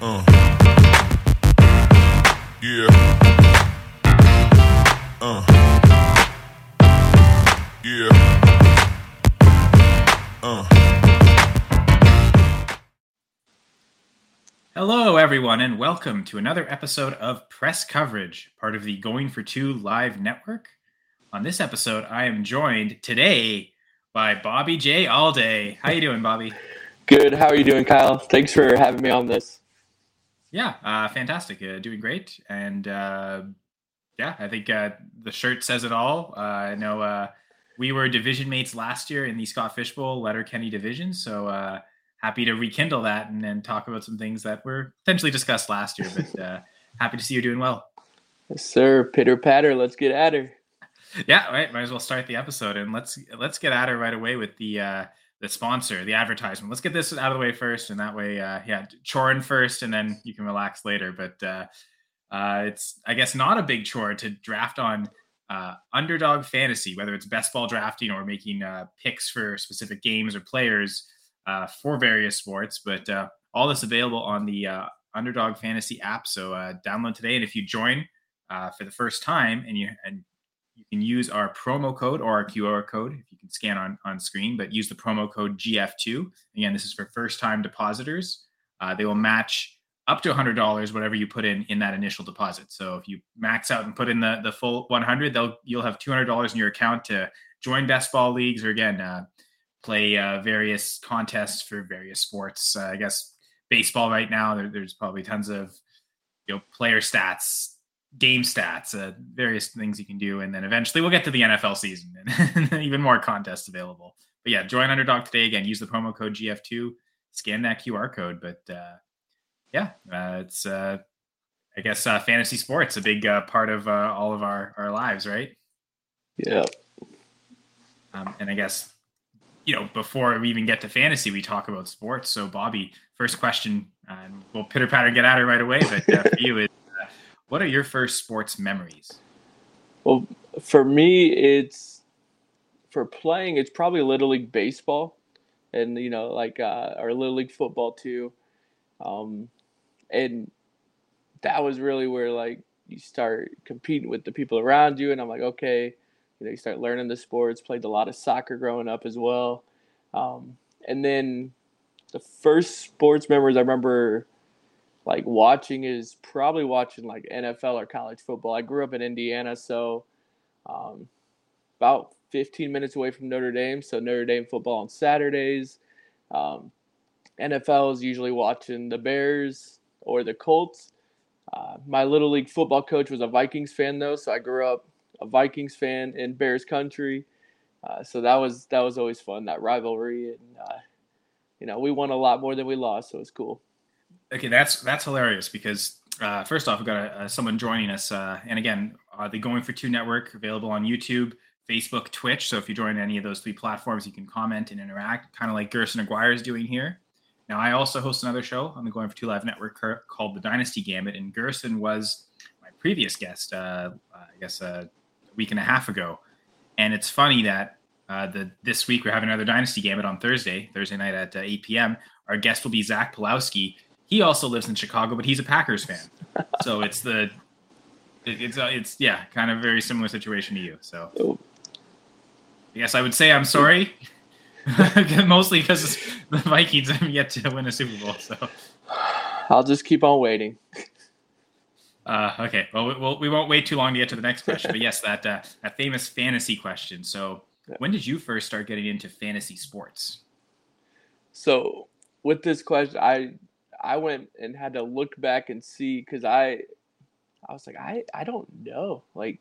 Uh. Yeah. Uh. Yeah. Uh. Hello, everyone, and welcome to another episode of Press Coverage, part of the Going for Two Live Network. On this episode, I am joined today by Bobby J. Allday. How you doing, Bobby? Good. How are you doing, Kyle? Thanks for having me on this. Yeah, uh, fantastic. Uh, doing great. And uh, yeah, I think uh, the shirt says it all. Uh, I know uh, we were division mates last year in the Scott Fish Bowl Letterkenny division. So uh, happy to rekindle that and, and talk about some things that were potentially discussed last year. But uh, happy to see you doing well. Yes, sir. Pitter patter. Let's get at her. Yeah, right. Might as well start the episode and let's let's get at her right away with the uh, the sponsor, the advertisement. Let's get this out of the way first, and that way, uh, yeah, choring first, and then you can relax later. But uh, uh, it's, I guess, not a big chore to draft on uh, underdog fantasy, whether it's best ball drafting or making uh, picks for specific games or players uh, for various sports. But all this available on the underdog fantasy app. So download today, and if you join for the first time, and you and you can use our promo code or our QR code if you can scan on, on screen, but use the promo code GF2. Again, this is for first time depositors. Uh, they will match up to $100 whatever you put in in that initial deposit. So if you max out and put in the, the full 100, they'll you'll have $200 in your account to join best ball leagues or again uh, play uh, various contests for various sports. Uh, I guess baseball right now there, there's probably tons of you know player stats game stats, uh, various things you can do, and then eventually we'll get to the NFL season and even more contests available. But yeah, join Underdog today. Again, use the promo code GF2, scan that QR code. But uh, yeah, uh, it's uh, I guess uh, fantasy sports a big uh, part of uh, all of our our lives, right? Yeah. Um, and I guess you know before we even get to fantasy, we talk about sports. So Bobby, first question, and we'll pitter patter get at it right away. But uh, for you is what are your first sports memories? Well, for me, it's for playing. It's probably little league baseball, and you know, like uh, or little league football too. Um, and that was really where like you start competing with the people around you, and I'm like, okay, you know, you start learning the sports. Played a lot of soccer growing up as well, um, and then the first sports memories I remember like watching is probably watching like NFL or college football. I grew up in Indiana, so um, about 15 minutes away from Notre Dame. So Notre Dame football on Saturdays. Um, NFL is usually watching the Bears or the Colts. Uh, my little league football coach was a Vikings fan though, so I grew up a Vikings fan in Bears country. Uh, so that was that was always fun that rivalry, and uh, you know we won a lot more than we lost, so it's cool. Okay, that's that's hilarious because uh, first off, we've got uh, someone joining us, uh, and again, uh, the Going for Two Network available on YouTube, Facebook, Twitch. So if you join any of those three platforms, you can comment and interact, kind of like Gerson Aguirre is doing here. Now, I also host another show on the Going for Two Live Network called The Dynasty Gambit, and Gerson was my previous guest, uh, I guess a week and a half ago. And it's funny that uh, the this week we're having another Dynasty Gambit on Thursday, Thursday night at uh, 8 p.m. Our guest will be Zach Pulowski he also lives in Chicago, but he's a Packers fan. so it's the it's uh, it's yeah, kind of very similar situation to you. So yes, I would say I'm sorry, mostly because the Vikings have yet to win a Super Bowl. So I'll just keep on waiting. uh, okay, well, we, well we won't wait too long to get to the next question. But yes, that uh, that famous fantasy question. So when did you first start getting into fantasy sports? So with this question, I I went and had to look back and see because I I was like I I don't know like,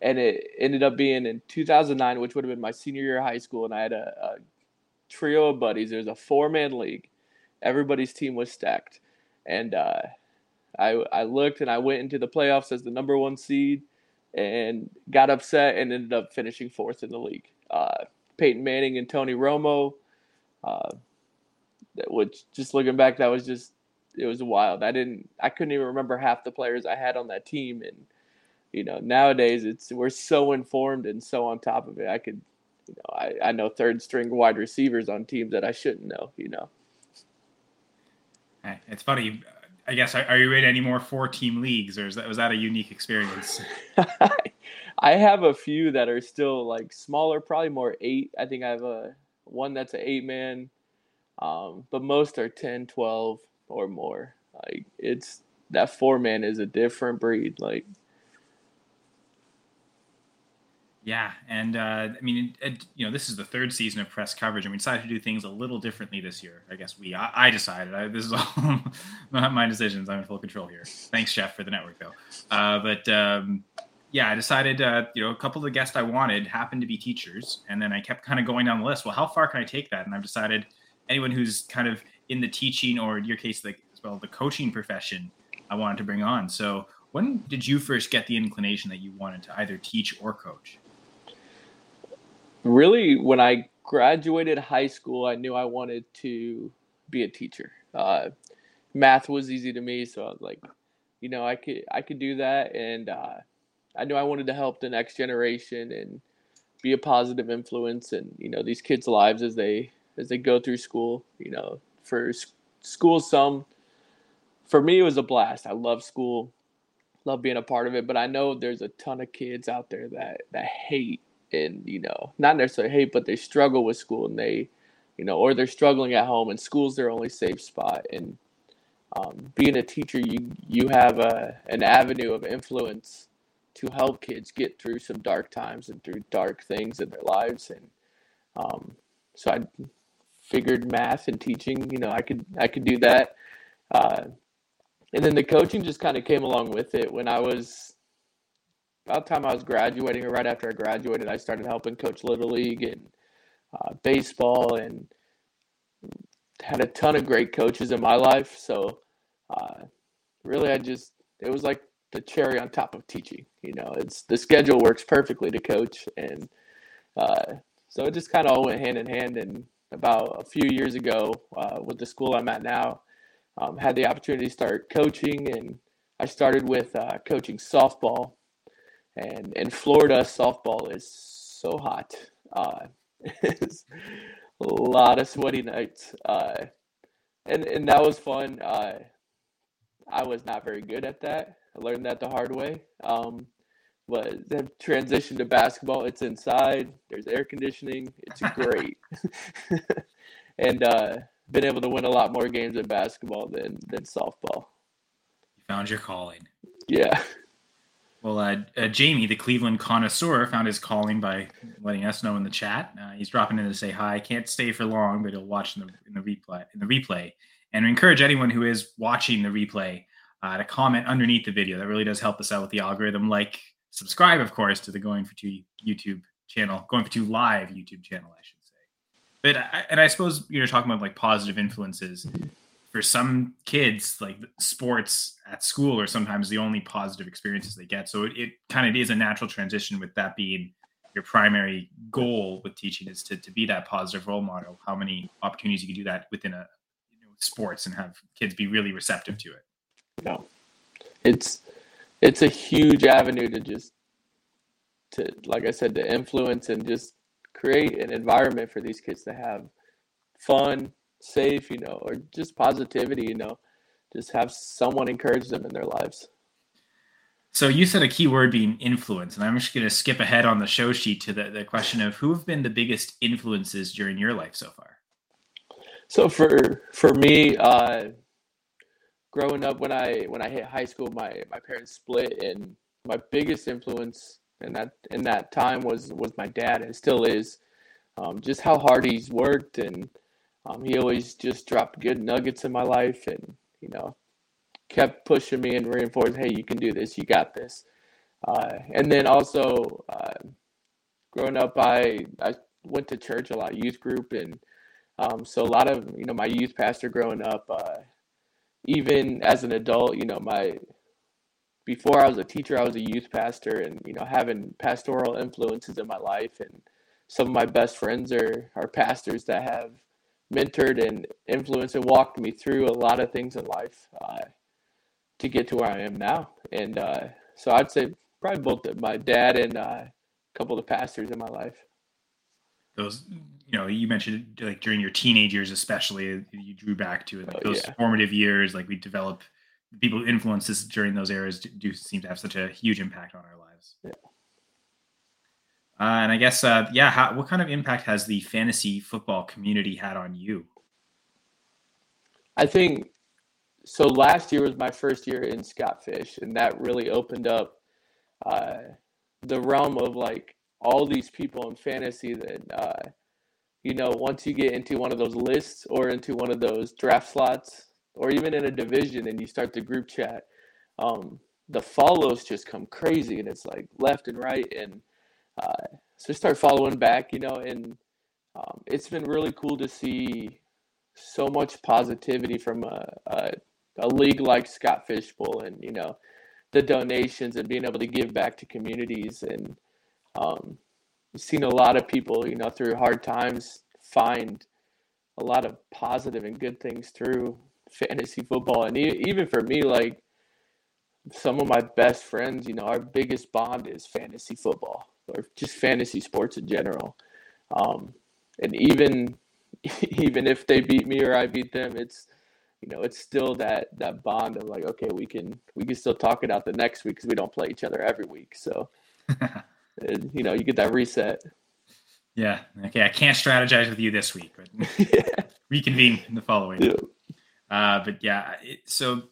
and it ended up being in 2009, which would have been my senior year of high school, and I had a, a trio of buddies. There's a four man league. Everybody's team was stacked, and uh, I I looked and I went into the playoffs as the number one seed, and got upset and ended up finishing fourth in the league. Uh, Peyton Manning and Tony Romo. Uh, which just looking back, that was just it was wild. I didn't, I couldn't even remember half the players I had on that team, and you know, nowadays it's we're so informed and so on top of it. I could, you know, I, I know third string wide receivers on teams that I shouldn't know. You know, Hey, It's funny. I guess are you in any more four team leagues, or is that was that a unique experience? I have a few that are still like smaller, probably more eight. I think I have a one that's an eight man, um, but most are 10, 12 or more. Like it's that four man is a different breed. Like yeah, and uh, I mean, it, it, you know, this is the third season of press coverage, and we decided to do things a little differently this year. I guess we, I, I decided. I, this is all not my decisions. I'm in full control here. Thanks, Chef, for the network, though. Uh, but um, yeah, I decided, uh, you know, a couple of the guests I wanted happened to be teachers, and then I kept kind of going down the list. Well, how far can I take that? And I've decided anyone who's kind of in the teaching, or in your case, like as well, the coaching profession, I wanted to bring on. So, when did you first get the inclination that you wanted to either teach or coach? really when I graduated high school, I knew I wanted to be a teacher. Uh, math was easy to me, so I was like, you know, I could I could do that, and uh, I knew I wanted to help the next generation and be a positive influence in you know these kids' lives as they as they go through school. You know, for school, some for me it was a blast. I love school, love being a part of it, but I know there's a ton of kids out there that that hate and you know not necessarily hate but they struggle with school and they you know or they're struggling at home and school's their only safe spot and um, being a teacher you you have a an avenue of influence to help kids get through some dark times and through dark things in their lives and um, so i figured math and teaching you know i could i could do that uh, and then the coaching just kind of came along with it when i was about the time I was graduating or right after I graduated, I started helping coach Little League and uh, baseball and had a ton of great coaches in my life. So uh, really, I just, it was like the cherry on top of teaching. You know, it's the schedule works perfectly to coach. And uh, so it just kind of all went hand in hand. And about a few years ago, uh, with the school I'm at now, um, had the opportunity to start coaching and I started with uh, coaching softball and in Florida, softball is so hot. Uh, it's a lot of sweaty nights, uh, and and that was fun. Uh, I was not very good at that. I learned that the hard way. Um, but then transition to basketball. It's inside. There's air conditioning. It's great, and uh, been able to win a lot more games in basketball than than softball. You found your calling. Yeah. Well, uh, uh, Jamie, the Cleveland connoisseur, found his calling by letting us know in the chat. Uh, he's dropping in to say hi. Can't stay for long, but he'll watch in the, in the replay. In the replay, and encourage anyone who is watching the replay uh, to comment underneath the video. That really does help us out with the algorithm. Like, subscribe, of course, to the Going for Two YouTube channel, Going for Two live YouTube channel, I should say. But I, and I suppose you're talking about like positive influences for some kids, like sports at school are sometimes the only positive experiences they get. So it, it kind of is a natural transition with that being your primary goal with teaching is to, to be that positive role model. How many opportunities you can do that within a you know, sports and have kids be really receptive to it. No, it's, it's a huge avenue to just, to, like I said, to influence and just create an environment for these kids to have fun, safe, you know, or just positivity, you know, just have someone encourage them in their lives. So you said a key word being influence, and I'm just going to skip ahead on the show sheet to the, the question of who have been the biggest influences during your life so far. So for for me, uh, growing up when I when I hit high school, my my parents split, and my biggest influence in that in that time was was my dad, and still is. Um, just how hard he's worked and um, he always just dropped good nuggets in my life and, you know, kept pushing me and reinforcing, hey, you can do this, you got this. Uh, and then also, uh, growing up, I, I went to church a lot, youth group. And um, so a lot of, you know, my youth pastor growing up, uh, even as an adult, you know, my, before I was a teacher, I was a youth pastor and, you know, having pastoral influences in my life. And some of my best friends are, are pastors that have mentored and influenced and walked me through a lot of things in life uh, to get to where I am now. And uh, so I'd say probably both my dad and uh, a couple of the pastors in my life. Those, you know, you mentioned like during your teenage years, especially, you drew back to it, like oh, those yeah. formative years. Like we develop the people who influence us during those eras do, do, seem to have such a huge impact on our lives. Yeah. Uh, and I guess, uh, yeah, how, what kind of impact has the fantasy football community had on you? I think so. Last year was my first year in Scott Fish, and that really opened up uh, the realm of like all these people in fantasy that uh, you know once you get into one of those lists or into one of those draft slots or even in a division and you start the group chat um, the follows just come crazy and it's like left and right and uh, so start following back you know and um, it's been really cool to see so much positivity from a, a, a league like Scott Fish Bowl and you know the donations and being able to give back to communities and um, seen a lot of people, you know, through hard times find a lot of positive and good things through fantasy football. And even for me, like some of my best friends, you know, our biggest bond is fantasy football or just fantasy sports in general. Um, and even even if they beat me or I beat them, it's you know it's still that that bond of like okay we can we can still talk it out the next week because we don't play each other every week so and, you know, you get that reset. Yeah. Okay. I can't strategize with you this week, but yeah. reconvene in the following. Yeah. Uh, but yeah, it, so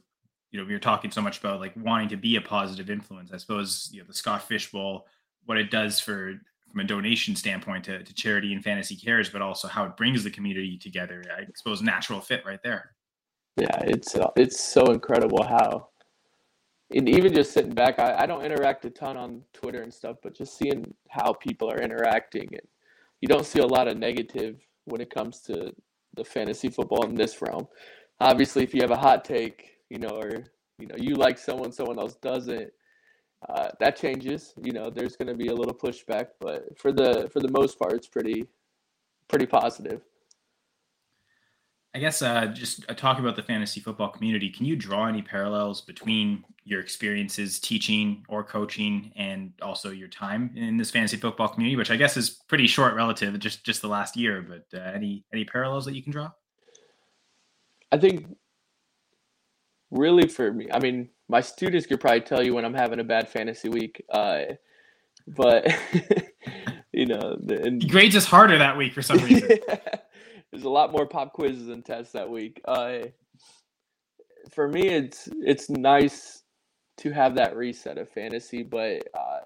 you know, we were talking so much about like wanting to be a positive influence. I suppose you know the Scott Fish Bowl, what it does for from a donation standpoint to, to charity and fantasy cares, but also how it brings the community together. I suppose natural fit right there. Yeah, it's uh, it's so incredible how and even just sitting back, I, I don't interact a ton on Twitter and stuff, but just seeing how people are interacting and you don't see a lot of negative when it comes to the fantasy football in this realm. Obviously, if you have a hot take, you know, or you know, you like someone, someone else doesn't, uh, that changes. You know, there's going to be a little pushback, but for the for the most part, it's pretty pretty positive. I guess uh, just uh, talking about the fantasy football community, can you draw any parallels between your experiences teaching or coaching and also your time in this fantasy football community, which I guess is pretty short relative, just just the last year, but uh, any any parallels that you can draw? I think really for me, I mean, my students could probably tell you when I'm having a bad fantasy week, uh, but you know, and, grades us harder that week for some reason. There's a lot more pop quizzes and tests that week. Uh, for me, it's it's nice to have that reset of fantasy, but uh,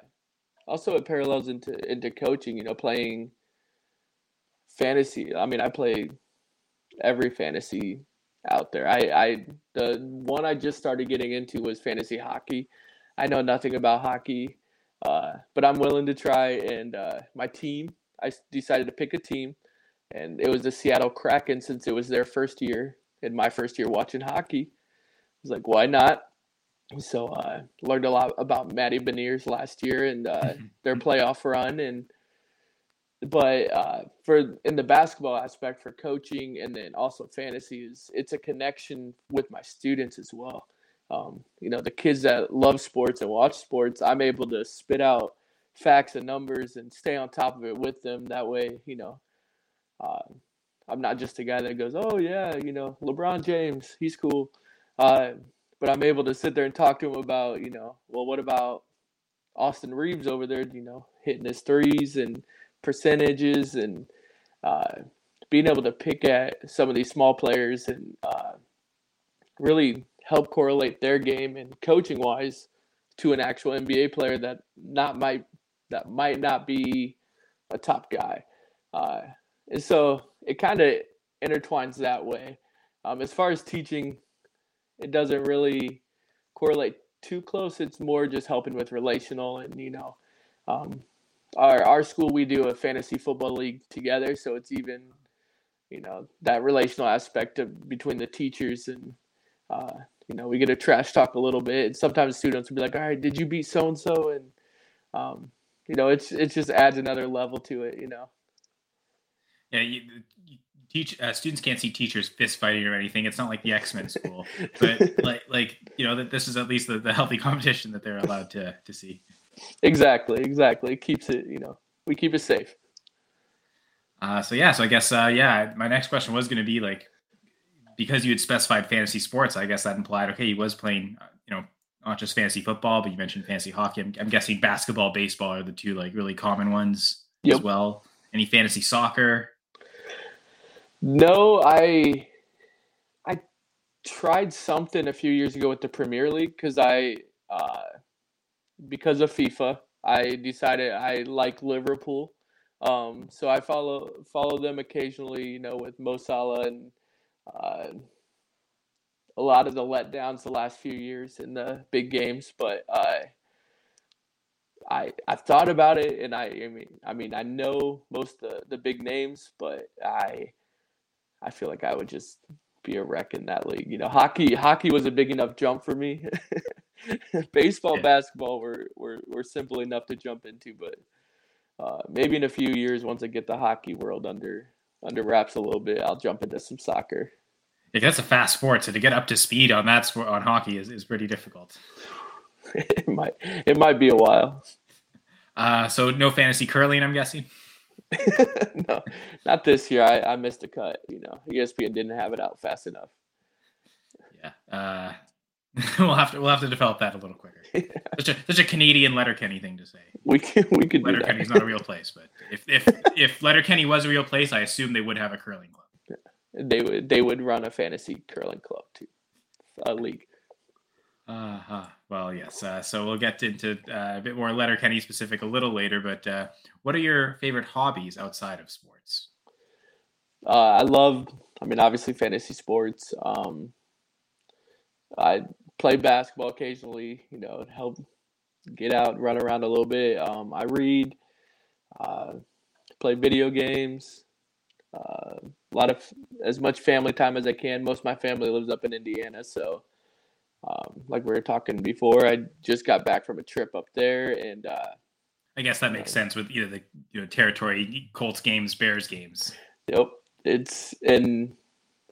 also it parallels into into coaching. You know, playing fantasy. I mean, I play every fantasy out there. I, I the one I just started getting into was fantasy hockey. I know nothing about hockey, uh, but I'm willing to try. And uh, my team, I decided to pick a team and it was the Seattle Kraken since it was their first year in my first year watching hockey. I was like, why not? So I uh, learned a lot about Matty Beniers last year and uh, their playoff run, and but uh, for in the basketball aspect for coaching and then also fantasy is it's a connection with my students as well. Um, you know, the kids that love sports and watch sports, I'm able to spit out facts and numbers and stay on top of it with them. That way, you know, uh, I'm not just a guy that goes, oh yeah, you know, LeBron James, he's cool. Uh, but I'm able to sit there and talk to him about, you know, well, what about Austin Reaves over there, you know, hitting his threes and percentages and uh, being able to pick at some of these small players and uh, really help correlate their game and coaching wise to an actual NBA player that not might that might not be a top guy. Uh, so it kind of intertwines that way. Um, as far as teaching, it doesn't really correlate too close. It's more just helping with relational and you know, um, our our school we do a fantasy football league together, so it's even you know that relational aspect of between the teachers and uh, you know we get to trash talk a little bit. And sometimes students will be like, "All right, did you beat so and so?" And um, you know, it's it just adds another level to it. You know. Yeah, you, you teach uh, students can't see teachers fist fighting or anything. It's not like the X Men school, but like like you know that this is at least the, the healthy competition that they're allowed to to see. Exactly, exactly. It keeps it you know we keep it safe. Uh, so yeah, so I guess uh, yeah, my next question was going to be like because you had specified fantasy sports, I guess that implied okay, he was playing, uh, you know, not just fantasy football, but you mentioned fantasy hockey. I'm, I'm guessing basketball, baseball are the two like really common ones yep. as well. Any fantasy soccer? No, I I tried something a few years ago with the Premier League because I uh, because of FIFA, I decided I like Liverpool. Um, so I follow follow them occasionally, you know, with Mo Salah and uh, a lot of the letdowns the last few years in the big games. But uh, I I've thought about it, and I I mean I mean I know most the the big names, but I I feel like I would just be a wreck in that league. You know, hockey hockey was a big enough jump for me. Baseball, yeah. basketball were, were were simple enough to jump into, but uh, maybe in a few years, once I get the hockey world under under wraps a little bit, I'll jump into some soccer. Yeah, that's a fast sport, so to get up to speed on that sport on hockey is, is pretty difficult. it might it might be a while. Uh, so no fantasy curling, I'm guessing. no, not this year. I, I missed a cut. You know, ESPN didn't have it out fast enough. Yeah, uh, we'll have to we'll have to develop that a little quicker. such a such a Canadian Letterkenny thing to say. We can we could Letterkenny's not a real place, but if if if Letterkenny was a real place, I assume they would have a curling club. Yeah. They would they would run a fantasy curling club too, a league. Uh huh. Well, yes. Uh, so we'll get into uh, a bit more Letterkenny specific a little later. But uh, what are your favorite hobbies outside of sports? Uh, I love. I mean, obviously, fantasy sports. Um, I play basketball occasionally. You know, help get out, run around a little bit. Um, I read, uh, play video games. Uh, a lot of as much family time as I can. Most of my family lives up in Indiana, so um, like we were talking before, I just got back from a trip up there, and uh, I guess that makes sense with either the you know territory Colts games, Bears games. Yep, it's and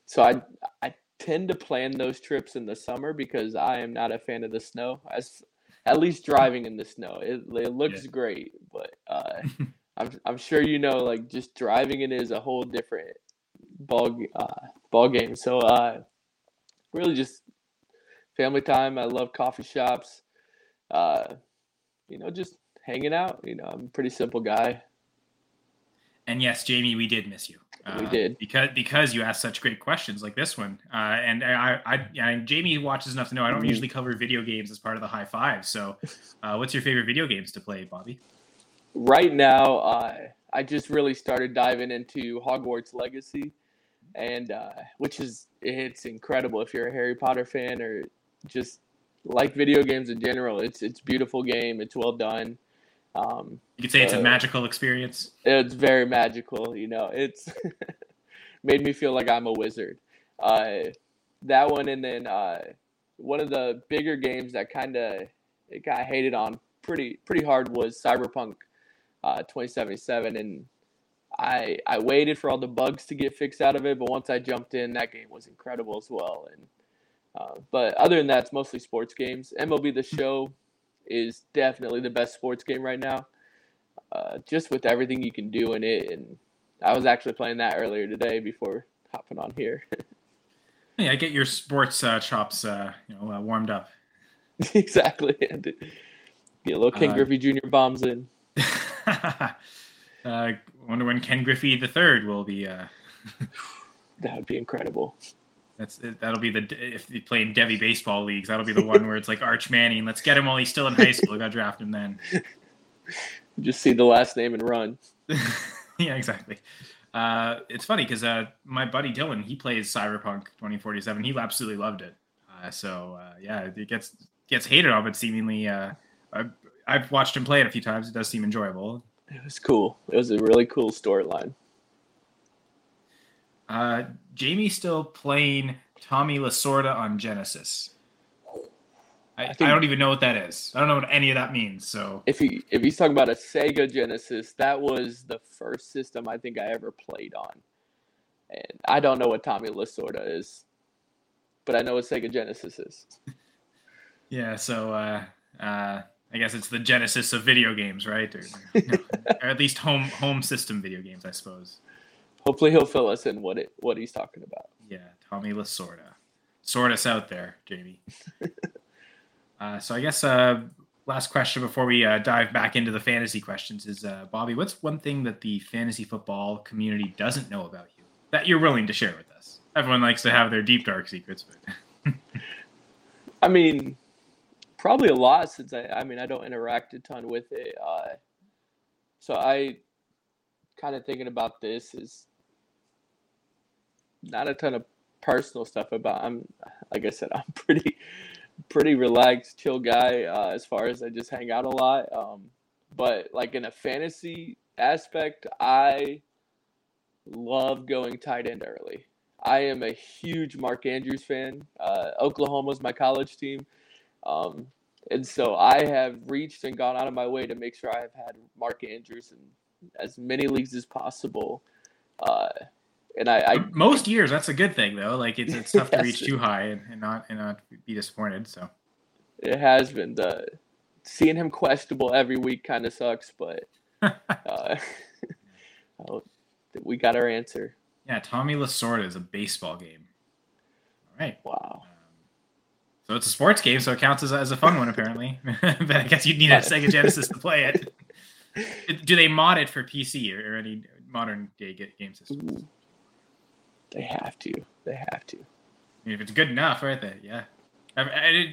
so I I tend to plan those trips in the summer because I am not a fan of the snow. As at least driving in the snow, it, it looks yeah. great, but uh, I'm I'm sure you know like just driving it is a whole different ball uh, ball game. So uh, really just family time. I love coffee shops. Uh, you know, just hanging out. You know, I'm a pretty simple guy. And yes, Jamie, we did miss you. Uh, we did because because you asked such great questions like this one. Uh, and I, I, I, Jamie watches enough to know I don't mm-hmm. usually cover video games as part of the high five. So, uh, what's your favorite video games to play, Bobby? Right now, uh, I just really started diving into Hogwarts Legacy, and uh, which is it's incredible if you're a Harry Potter fan or just like video games in general. It's it's beautiful game. It's well done. Um, you could say it's a magical experience. It's very magical. You know, it's made me feel like I'm a wizard. Uh, that one, and then uh, one of the bigger games that kind of it got hated on pretty pretty hard was Cyberpunk uh, 2077, and I I waited for all the bugs to get fixed out of it, but once I jumped in, that game was incredible as well. And uh, but other than that, it's mostly sports games. MLB The Show is definitely the best sports game right now. Uh, just with everything you can do in it, and I was actually playing that earlier today before hopping on here. yeah, I get your sports uh, chops, uh, you know, uh, warmed up. exactly. Get a little Ken Griffey Jr. bombs in. I wonder when Ken Griffey the third will be. that would be incredible. That's that'll be the if you play in Devy baseball leagues, that'll be the one where it's like Arch Manning. Let's get him while he's still in high school. We got to draft him then. Just see the last name and run. yeah, exactly. Uh, it's funny because uh, my buddy Dylan, he plays Cyberpunk 2047. He absolutely loved it. Uh, so uh, yeah, it gets gets hated on, but seemingly uh, I've, I've watched him play it a few times. It does seem enjoyable. It was cool. It was a really cool storyline. Uh, Jamie's still playing Tommy Lasorda on Genesis. I, I, I, don't even know what that is. I don't know what any of that means. So if he if he's talking about a Sega Genesis, that was the first system I think I ever played on, and I don't know what Tommy Lasorda is, but I know what Sega Genesis is. yeah. So uh, uh, I guess it's the genesis of video games, right? Or, or at least home home system video games, I suppose hopefully he'll fill us in what it what he's talking about. Yeah, Tommy Lasorda. Sort us out there, Jamie. uh, so I guess uh, last question before we uh, dive back into the fantasy questions is uh, Bobby, what's one thing that the fantasy football community doesn't know about you that you're willing to share with us? Everyone likes to have their deep dark secrets, but I mean, probably a lot since I I mean I don't interact a ton with it. Uh, so I kind of thinking about this is not a ton of personal stuff about. I'm like I said, I'm pretty pretty relaxed, chill guy uh, as far as I just hang out a lot. Um, but like in a fantasy aspect, I love going tight end early. I am a huge Mark Andrews fan. Uh, Oklahoma's my college team. Um, and so I have reached and gone out of my way to make sure I have had Mark Andrews in as many leagues as possible. Uh, and I, I, most years that's a good thing though. Like it's it's tough to reach too high and, and, not and not be disappointed. So it has been the seeing him questionable every week kind of sucks, but uh, we got our answer. Yeah, Tommy Lasorda is a baseball game. All right. Wow. Um, so it's a sports game, so it counts as, as a fun one apparently. but I guess you'd need a Sega Genesis to play it. Do they mod it for PC or, or any modern day game systems? They have to. They have to. If it's good enough, right? There, yeah.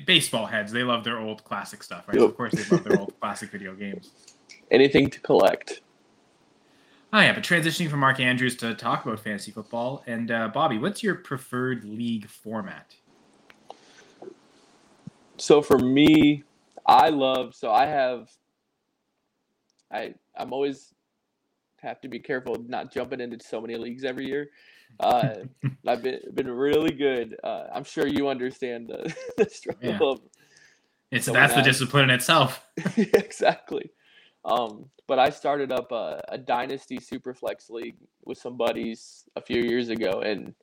baseball heads, they love their old classic stuff, right? Yep. So of course, they love their old classic video games. Anything to collect. Oh yeah, but transitioning from Mark Andrews to talk about fantasy football, and uh, Bobby, what's your preferred league format? So for me, I love. So I have. I I'm always have to be careful not jumping into so many leagues every year. Uh, I've been been really good. Uh, I'm sure you understand the, the struggle yeah. of. It's that's the discipline in itself. exactly. Um, but I started up a, a dynasty superflex league with some buddies a few years ago, and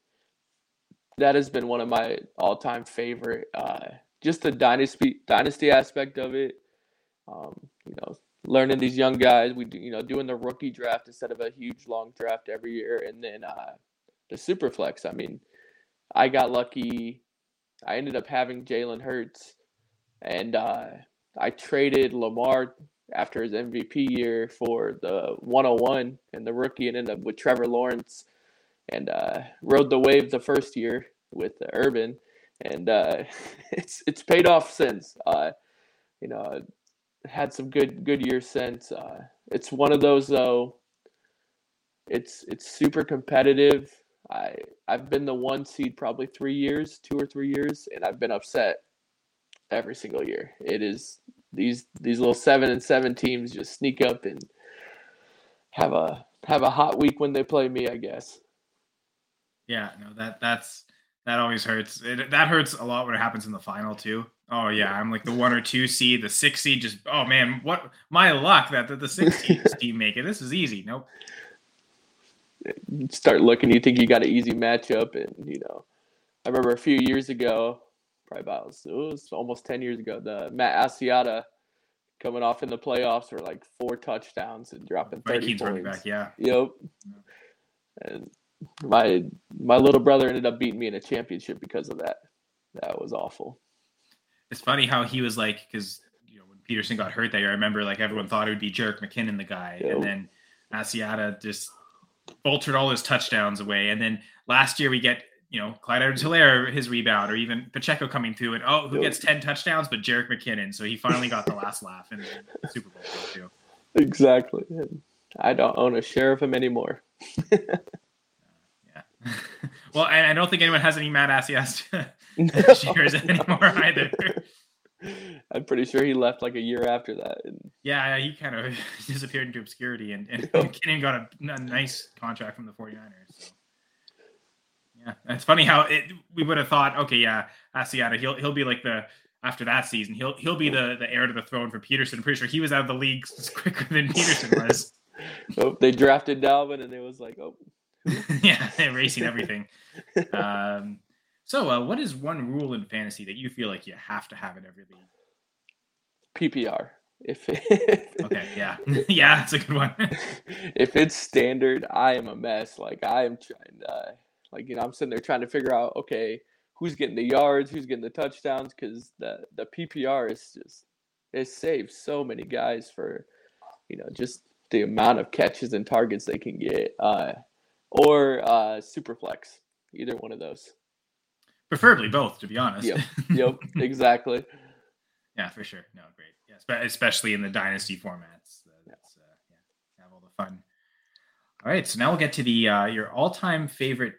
that has been one of my all-time favorite. Uh, just the dynasty dynasty aspect of it. Um, you know, learning these young guys. We do, you know, doing the rookie draft instead of a huge long draft every year, and then uh, the super flex. I mean, I got lucky. I ended up having Jalen Hurts, and uh, I traded Lamar after his MVP year for the 101 and the rookie, and ended up with Trevor Lawrence, and uh, rode the wave the first year with Urban, and uh, it's it's paid off since. Uh, you know, had some good good years since. Uh, it's one of those though. It's it's super competitive. I I've been the one seed probably three years, two or three years, and I've been upset every single year. It is these these little seven and seven teams just sneak up and have a have a hot week when they play me. I guess. Yeah, no that that's that always hurts. It, that hurts a lot when it happens in the final too. Oh yeah, I'm like the one or two seed, the six seed. Just oh man, what my luck that the, the six seed team make it. This is easy. Nope. Start looking, you think you got an easy matchup, and you know, I remember a few years ago, probably about it was almost ten years ago, the Matt Asiata coming off in the playoffs for like four touchdowns and dropping thirty points. Back, yeah. Yep. And my my little brother ended up beating me in a championship because of that. That was awful it's funny how he was like because you know when Peterson got hurt that year, I remember like everyone thought it would be Jerick McKinnon the guy, yep. and then Asiata just bolted all his touchdowns away. And then last year we get you know Clyde Edwards-Helaire his rebound, or even Pacheco coming through, and oh, who gets ten touchdowns? But Jerick McKinnon. So he finally got the last laugh in the Super Bowl too. Exactly. I don't own a share of him anymore. yeah. well, and I don't think anyone has any Matt Asiata shares anymore either. I'm pretty sure he left like a year after that. And... Yeah, he kind of disappeared into obscurity, and, and McKinnon got a, a, nice contract from the 49ers. So. Yeah, it's funny how it, we would have thought, okay, yeah, Asiata, he'll he'll be like the after that season, he'll he'll be the the heir to the throne for Peterson. I'm pretty sure he was out of the league quicker than Peterson was. oh, they drafted Dalvin, and it was like, oh, yeah, erasing everything. Um, so, uh, what is one rule in fantasy that you feel like you have to have in every league? PPR. If okay, yeah, yeah, it's a good one. if it's standard, I am a mess. Like I am trying, uh, like you know, I'm sitting there trying to figure out, okay, who's getting the yards, who's getting the touchdowns, because the the PPR is just it saves so many guys for, you know, just the amount of catches and targets they can get, uh, or uh, Superflex, either one of those. Preferably both, to be honest. Yep. Yep. exactly. Yeah, for sure. No, great. Yeah, especially in the dynasty formats. That's uh, yeah, have all the fun. All right, so now we'll get to the uh, your all-time favorite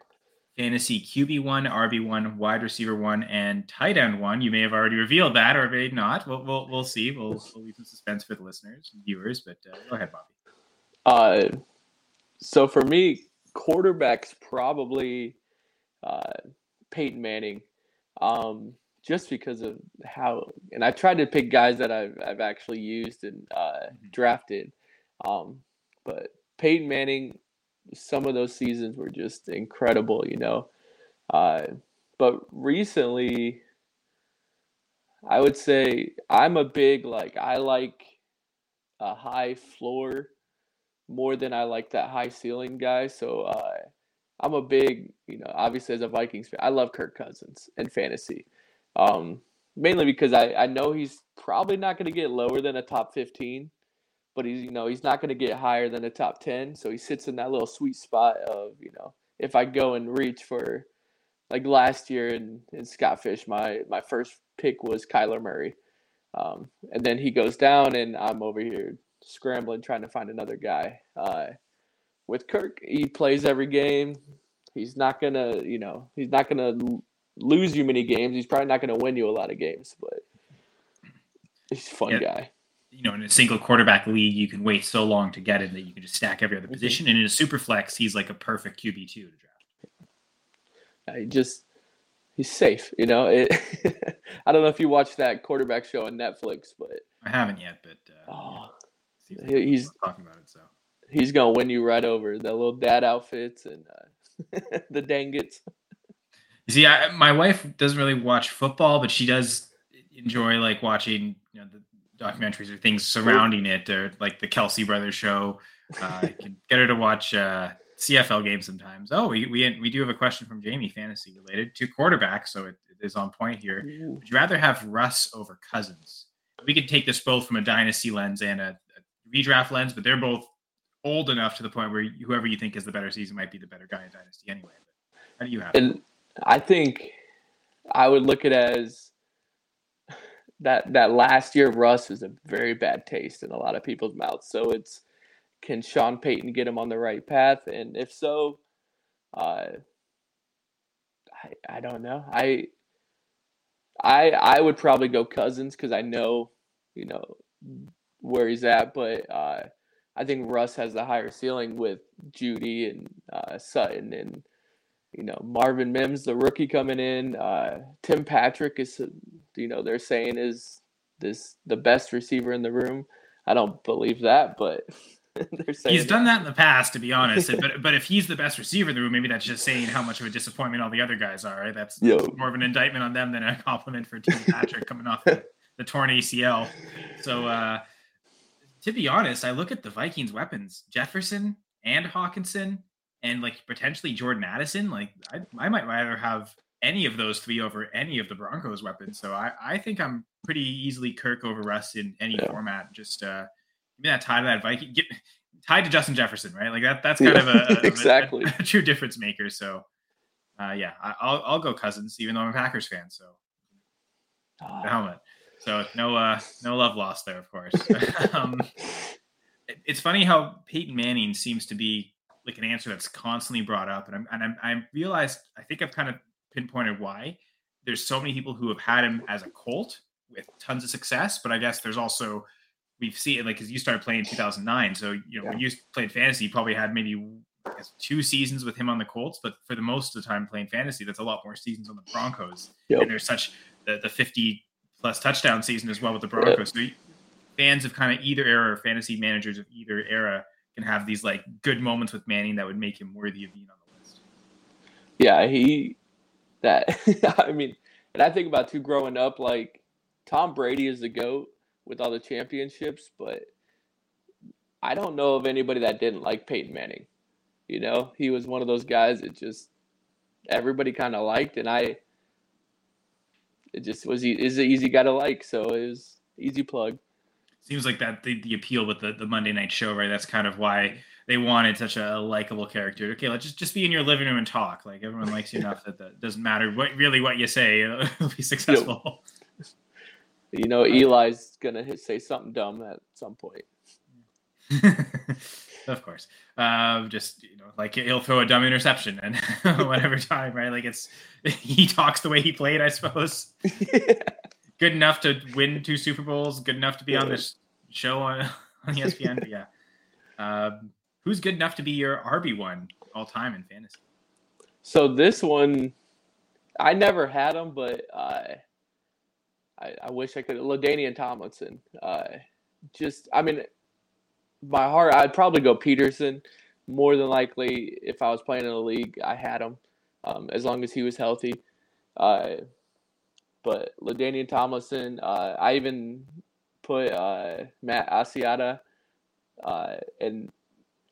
fantasy QB one, RB one, wide receiver one, and tight end one. You may have already revealed that, or may not. We'll we'll, we'll see. We'll, we'll leave some suspense for the listeners and viewers. But uh, go ahead, Bobby. Uh, so for me, quarterbacks probably uh, Peyton Manning, um, just because of how. And I tried to pick guys that I've I've actually used and uh, mm-hmm. drafted, um, but Peyton Manning some of those seasons were just incredible, you know. Uh, but recently, I would say I'm a big like I like a high floor more than I like that high ceiling guy. So uh, I'm a big, you know, obviously as a Vikings fan, I love Kirk Cousins in fantasy. Um, mainly because I, I know he's probably not going to get lower than a top 15 but he's you know he's not going to get higher than a top 10 so he sits in that little sweet spot of you know if i go and reach for like last year in, in scott fish my my first pick was kyler murray um, and then he goes down and i'm over here scrambling trying to find another guy uh, with kirk he plays every game he's not gonna you know he's not gonna lose you many games he's probably not gonna win you a lot of games but he's a fun yeah. guy you know, in a single quarterback league, you can wait so long to get him that you can just stack every other mm-hmm. position. And in a super flex, he's like a perfect QB two to draft. he just he's safe, you know. It, I don't know if you watched that quarterback show on Netflix, but I haven't yet. But uh, oh, yeah, he's talking about it, so he's gonna win you right over. The little dad outfits and uh, the dangits. You see, I, my wife doesn't really watch football, but she does enjoy like watching you know the documentaries or things surrounding it, or like the Kelce Brothers show. Uh, you can get her to watch uh, CFL games sometimes. Oh, we, we we do have a question from Jamie, fantasy related to quarterbacks, so it, it is on point here. Would you rather have Russ over Cousins? We could take this both from a dynasty lens and a, a redraft lens, but they're both old enough to the point where whoever you think is the better season might be the better guy in dynasty anyway. But how do you have? And it? I think I would look at as that that last year of Russ is a very bad taste in a lot of people's mouths. So it's can Sean Payton get him on the right path? And if so, uh, I I don't know. I I I would probably go Cousins because I know you know where he's at, but uh, I think Russ has the higher ceiling with Jeudy and uh, Sutton and you know Marvin Mims, the rookie coming in. Uh, Tim Patrick is you know they're saying is this the best receiver in the room. I don't believe that, but he's done that in the past, to be honest. but but if he's the best receiver in the room, maybe that's just saying how much of a disappointment all the other guys are. Right? That's more of an indictment on them than a compliment for Tim Patrick coming off the, the torn ACL. So uh, to be honest, I look at the Vikings' weapons: Jefferson and Hockenson, and like potentially Jordan Addison. Like I, I might rather have any of those three over any of the Broncos weapons. So I, I think I'm pretty easily Kirk over Russ in any yeah. format. Just uh, give me that tie to that Viking, get tied to Justin Jefferson, right? Like that. That's kind yeah, of a, a exactly a, a, true difference maker. So uh, yeah, I, will I'll go Cousins, even though I'm a Packers fan. So the helmet. So no uh, no love lost there, of course. um, it's funny how Peyton Manning seems to be like an answer that's constantly brought up, and I'm and I'm, I realized I think I've kind of pinpointed why. There's so many people who have had him as a Colt with tons of success, but I guess there's also we've seen it like because you started playing in 2009, so you know yeah. when you played fantasy, you probably had maybe guess, two seasons with him on the Colts, but for the most of the time playing fantasy, that's a lot more seasons on the Broncos. Yep. And there's such the, the 50 plus touchdown season as well with the Broncos. Yep. So fans of kind of either era or fantasy managers of either era can have these like good moments with Manning that would make him worthy of being on the list. Yeah, he that I mean, and I think about too growing up, like Tom Brady is the goat, with all the championships, but I don't know of anybody that didn't like Peyton Manning. You know, he was one of those guys that just everybody kind of liked, and I it just was he is an easy guy to like, so it was easy plug. Seems like that the, the appeal with the, the Monday night show, right? That's kind of why they wanted such a likable character. Okay, let's just, just be in your living room and talk. Like everyone likes you enough that that doesn't matter what really what you say, it'll be successful. You know, Eli's gonna say something dumb at some point. of course. Um, just you know, like he'll throw a dumb interception and whatever time, right? Like it's he talks the way he played, I suppose. good enough to win two Super Bowls, good enough to be on this show on, on ESPN. But yeah. Um, who's good enough to be your RB one all time in fantasy? So this one, I never had him, but uh, I I wish I could. LaDainian Tomlinson. Uh, just I mean, my heart, I'd probably go Peterson. More than likely, if I was playing in a league, I had him um, as long as he was healthy. Uh, but LaDainian Tomlinson, uh, I even put uh, Matt Asiata uh, and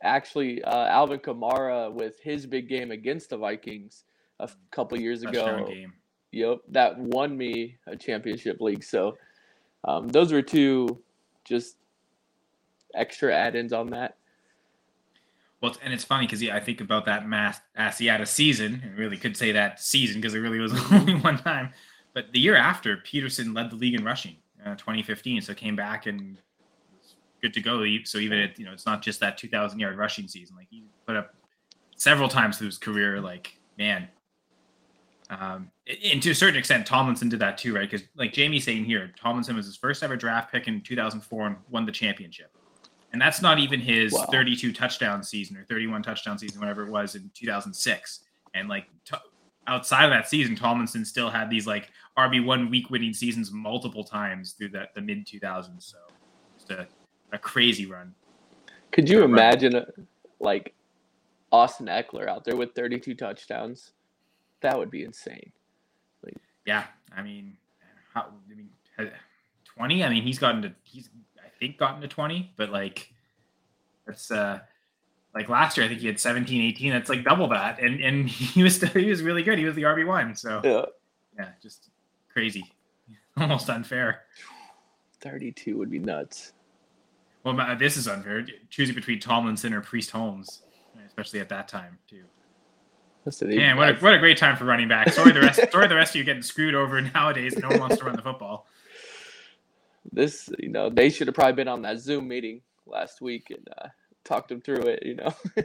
actually uh, Alvin Kamara with his big game against the Vikings a couple years ago. Game. Yep, that won me a championship league. So um, those were two just extra add-ins on that. Well, and it's funny because yeah, I think about that Asiata season. Really could say that season because it really was only one time. But the year after, Peterson led the league in rushing, uh, 2015. So came back and good to go. So even you know, it's not just that 2,000 yard rushing season. Like he put up several times through his career. Like man, um, and to a certain extent, Tomlinson did that too, right? Because like Jamie's saying here, Tomlinson was his first ever draft pick in 2004 and won the championship. And that's not even his wow. 32 touchdown season or 31 touchdown season, whatever it was in 2006. And like t- outside of that season, Tomlinson still had these like RB one week winning seasons multiple times through the, the mid 2000s. So just a, a crazy run. Could you imagine run. like Austin Ekeler out there with 32 touchdowns? That would be insane. Like, yeah, I mean, how, I mean, uh, 20. I mean, he's gotten to he's think gotten to 20, but like that's uh like last year I think he had 17, 18. That's like double that. And and he was still, he was really good. He was the RB1. So yeah. Yeah, just crazy. Almost unfair. 32 would be nuts. Well, this is unfair. Choosing between Tomlinson or Priest Holmes, especially at that time too. Man, what a, what a great time for running back. Sorry the rest. sorry the rest of you getting screwed over nowadays. No one wants to run the football this, you know, they should have probably been on that Zoom meeting last week and uh, talked them through it. You know. uh,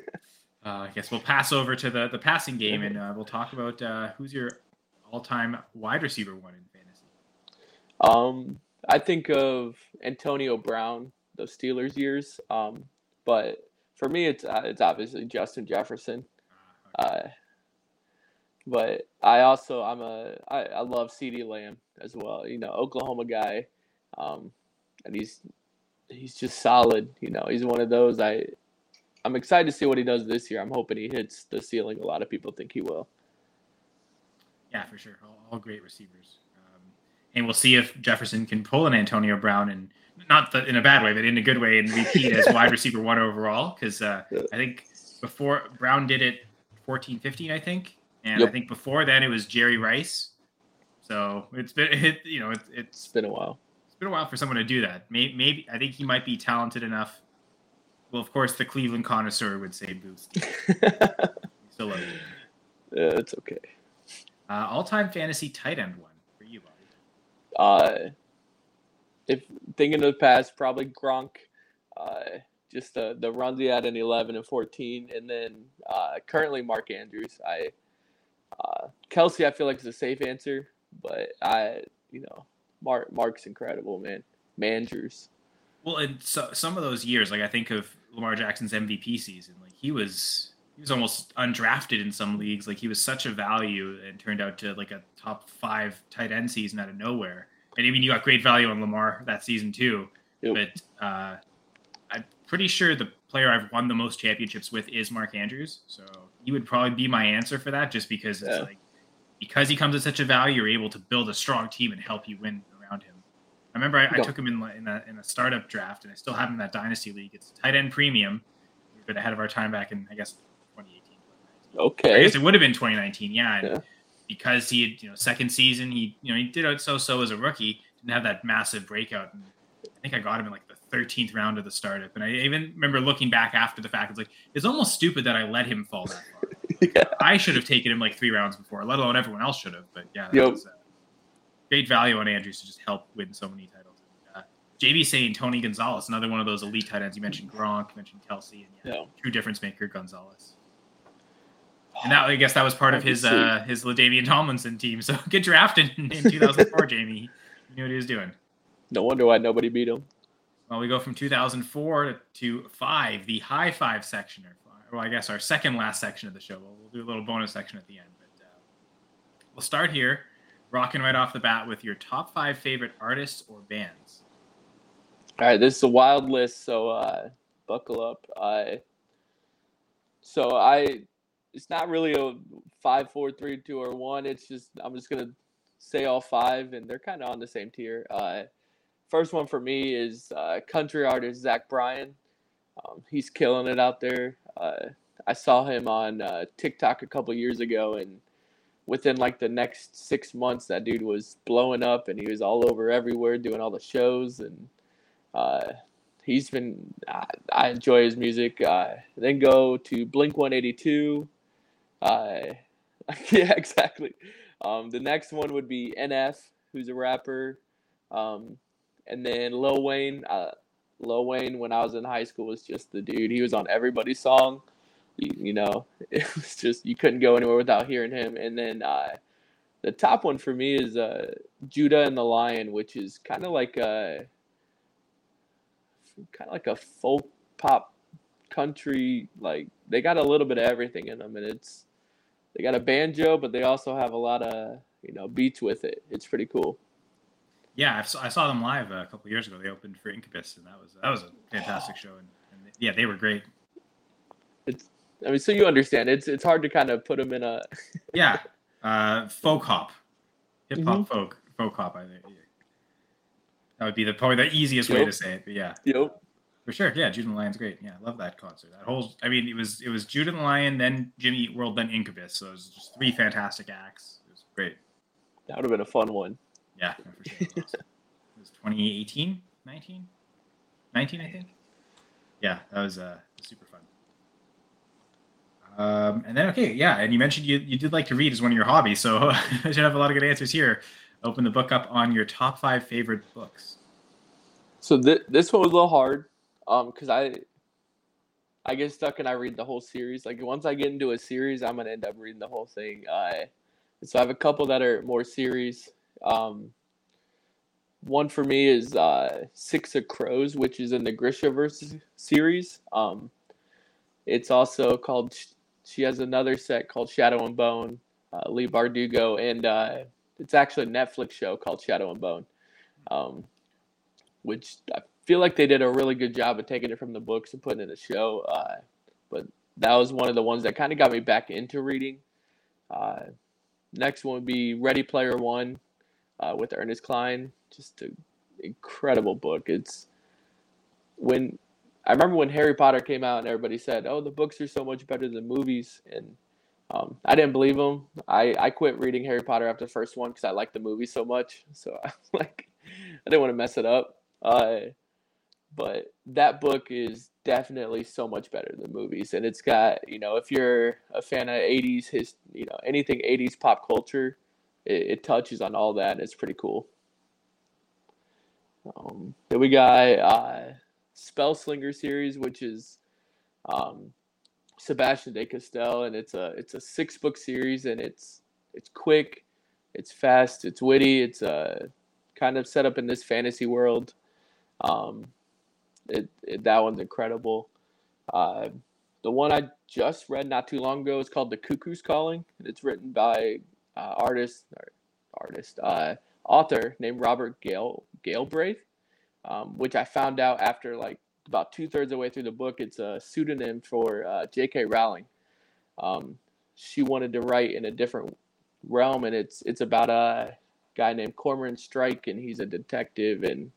I guess we'll pass over to the the passing game and uh, we'll talk about uh, who's your all time wide receiver one in fantasy. Um, I think of Antonio Brown, those Steelers years. Um, but for me, it's uh, it's obviously Justin Jefferson. Ah, uh, but I also I'm a I, I love CeeDee Lamb as well. You know, Oklahoma guy. Um, and he's he's just solid. You know, he's one of those. I I'm excited to see what he does this year. I'm hoping he hits the ceiling. A lot of people think he will. Yeah, for sure. All, all great receivers. Um, and we'll see if Jefferson can pull an Antonio Brown and not the, in a bad way, but in a good way, and repeat as wide receiver one overall. Because uh. I think before Brown did it 14, 15, I think, and yep. I think before then it was Jerry Rice. So it's been, it, you know, it, it's, it's been a while it's been a while for someone to do that. Maybe, maybe I think he might be talented enough. Well, of course, the Cleveland connoisseur would say boost. Still love it. Yeah, it's okay. Uh, all-time fantasy tight end one for you, buddy. Uh, if thinking of the past, probably Gronk. Uh, just the the runs he had in 11 and 14, and then uh, currently Mark Andrews. I uh, Kelce, I feel like is a safe answer, but I, you know, Mark Mark's incredible, man. Mandrews. Well, and so some of those years, like I think of Lamar Jackson's MVP season, like he was he was almost undrafted in some leagues. Like he was such a value and turned out to like a top five tight end season out of nowhere. And I mean, you got great value on Lamar that season too. Yep. But uh, I'm pretty sure the player I've won the most championships with is Mark Andrews. So he would probably be my answer for that, just because it's like because he comes at such a value, you're able to build a strong team and help you win around him. I remember I, I took him in in a, in a startup draft, and I still have him in that dynasty league. It's tight end premium. We've been ahead of our time back in I guess 2018. Okay. I guess it would have been 2019. Yeah, yeah. because he had you know second season, he you know he did out so so as a rookie, didn't have that massive breakout. And I think I got him in like 13th round of the startup, and I even remember looking back after the fact. It's like it's almost stupid that I let him fall that far. yeah. I should have taken him like three rounds before, let alone everyone else should have. But yeah, that yep. was, uh, great value on Andrews to just help win so many titles. Uh, JB saying Tony Gonzalez, another one of those elite tight ends. You mentioned Gronk, you mentioned Kelce, and yeah, yeah. true difference maker Gonzalez. And that I guess that was part of his uh, his LaDainian Tomlinson team. So get drafted in, in 2004, Jamie. He knew what he was doing. No wonder why nobody beat him. Well, we go from 2004 to five, the high five section, or well, I guess our second last section of the show. We'll, we'll do a little bonus section at the end, but uh, we'll start here rocking right off the bat with your top five favorite artists or bands. All right, this is a wild list, so uh, buckle up. I so I it's not really a five, four, three, two, or one. It's just I'm just gonna say all five, and they're kind of on the same tier. Uh, first one for me is uh, country artist Zach Bryan. Um, he's killing it out there. Uh, I saw him on uh, TikTok a couple years ago, and within like the next six months, that dude was blowing up, and he was all over everywhere doing all the shows, and uh, he's been. I, I, enjoy his music. Uh, then go to Blink One Eighty Two. Uh, yeah, exactly. Um, the next one would be NF, who's a rapper, um, and then Lil Wayne. Uh, Lil Wayne, when I was in high school, was just the dude. He was on everybody's song you, you know, it was just you couldn't go anywhere without hearing him. And then uh, the top one for me is uh, Judah and the Lion, which is kind of like a kind of like a folk pop country. Like they got a little bit of everything in them, and it's they got a banjo, but they also have a lot of you know beats with it. It's pretty cool. Yeah, I saw them live a couple years ago. They opened for Incubus, and that was that was a fantastic show. And, and yeah, they were great. It's I mean, so you understand it's it's hard to kind of put them in a yeah, uh, folk hop, hip hop mm-hmm. folk folk hop. I think that would be the probably the easiest yep. way to say it. But yeah, yep, for sure. Yeah, Judah and the Lion's great. Yeah, I love that concert. That whole, I mean, it was it was Judah and the Lion, then Jimmy Eat World, then Incubus. So it was just three fantastic acts. It was great. That would have been a fun one. Yeah, for sure. It was, awesome. it was 2018, 19, 19, I think. Yeah, that was uh, super fun. Um, and then, okay, yeah, and you mentioned you, you did like to read as one of your hobbies, so I should have a lot of good answers here. Open the book up on your top five favorite books. So th- this one was a little hard, um, because I I get stuck and I read the whole series. Like once I get into a series, I'm gonna end up reading the whole thing. Uh, so I have a couple that are more series. Um, one for me is uh, Six of Crows, which is in the Grishaverse series. Um, it's also called she has another set called Shadow and Bone, uh, Leigh Bardugo, and uh, it's actually a Netflix show called Shadow and Bone, um, which I feel like they did a really good job of taking it from the books and putting it in a show. Uh, but that was one of the ones that kind of got me back into reading. Uh, next one would be Ready Player One uh, with Ernest Cline. Just an incredible book. It's when I remember when Harry Potter came out and everybody said, "Oh, the books are so much better than movies," and um, I didn't believe them. I, I quit reading Harry Potter after the first one because I liked the movie so much. So I like I didn't want to mess it up. Uh, but that book is definitely so much better than movies, and it's got you know if you're a fan of '80s his you know anything '80s pop culture, it, it touches on all that. It's pretty cool. Um, then we got uh, Spellslinger series, which is um, Sebastian de Castell, and it's a it's a six book series, and it's it's quick, it's fast, it's witty, it's uh, kind of set up in this fantasy world. Um, it, it that one's incredible. Uh, the one I just read not too long ago is called The Cuckoo's Calling, and it's written by uh, artist artist uh, author named Robert Gale Galbraith um, which I found out after like about two thirds of the way through the book. It's a pseudonym for uh, J.K. Rowling. Um, she wanted to write in a different realm, and it's it's about a guy named Cormoran Strike, and he's a detective and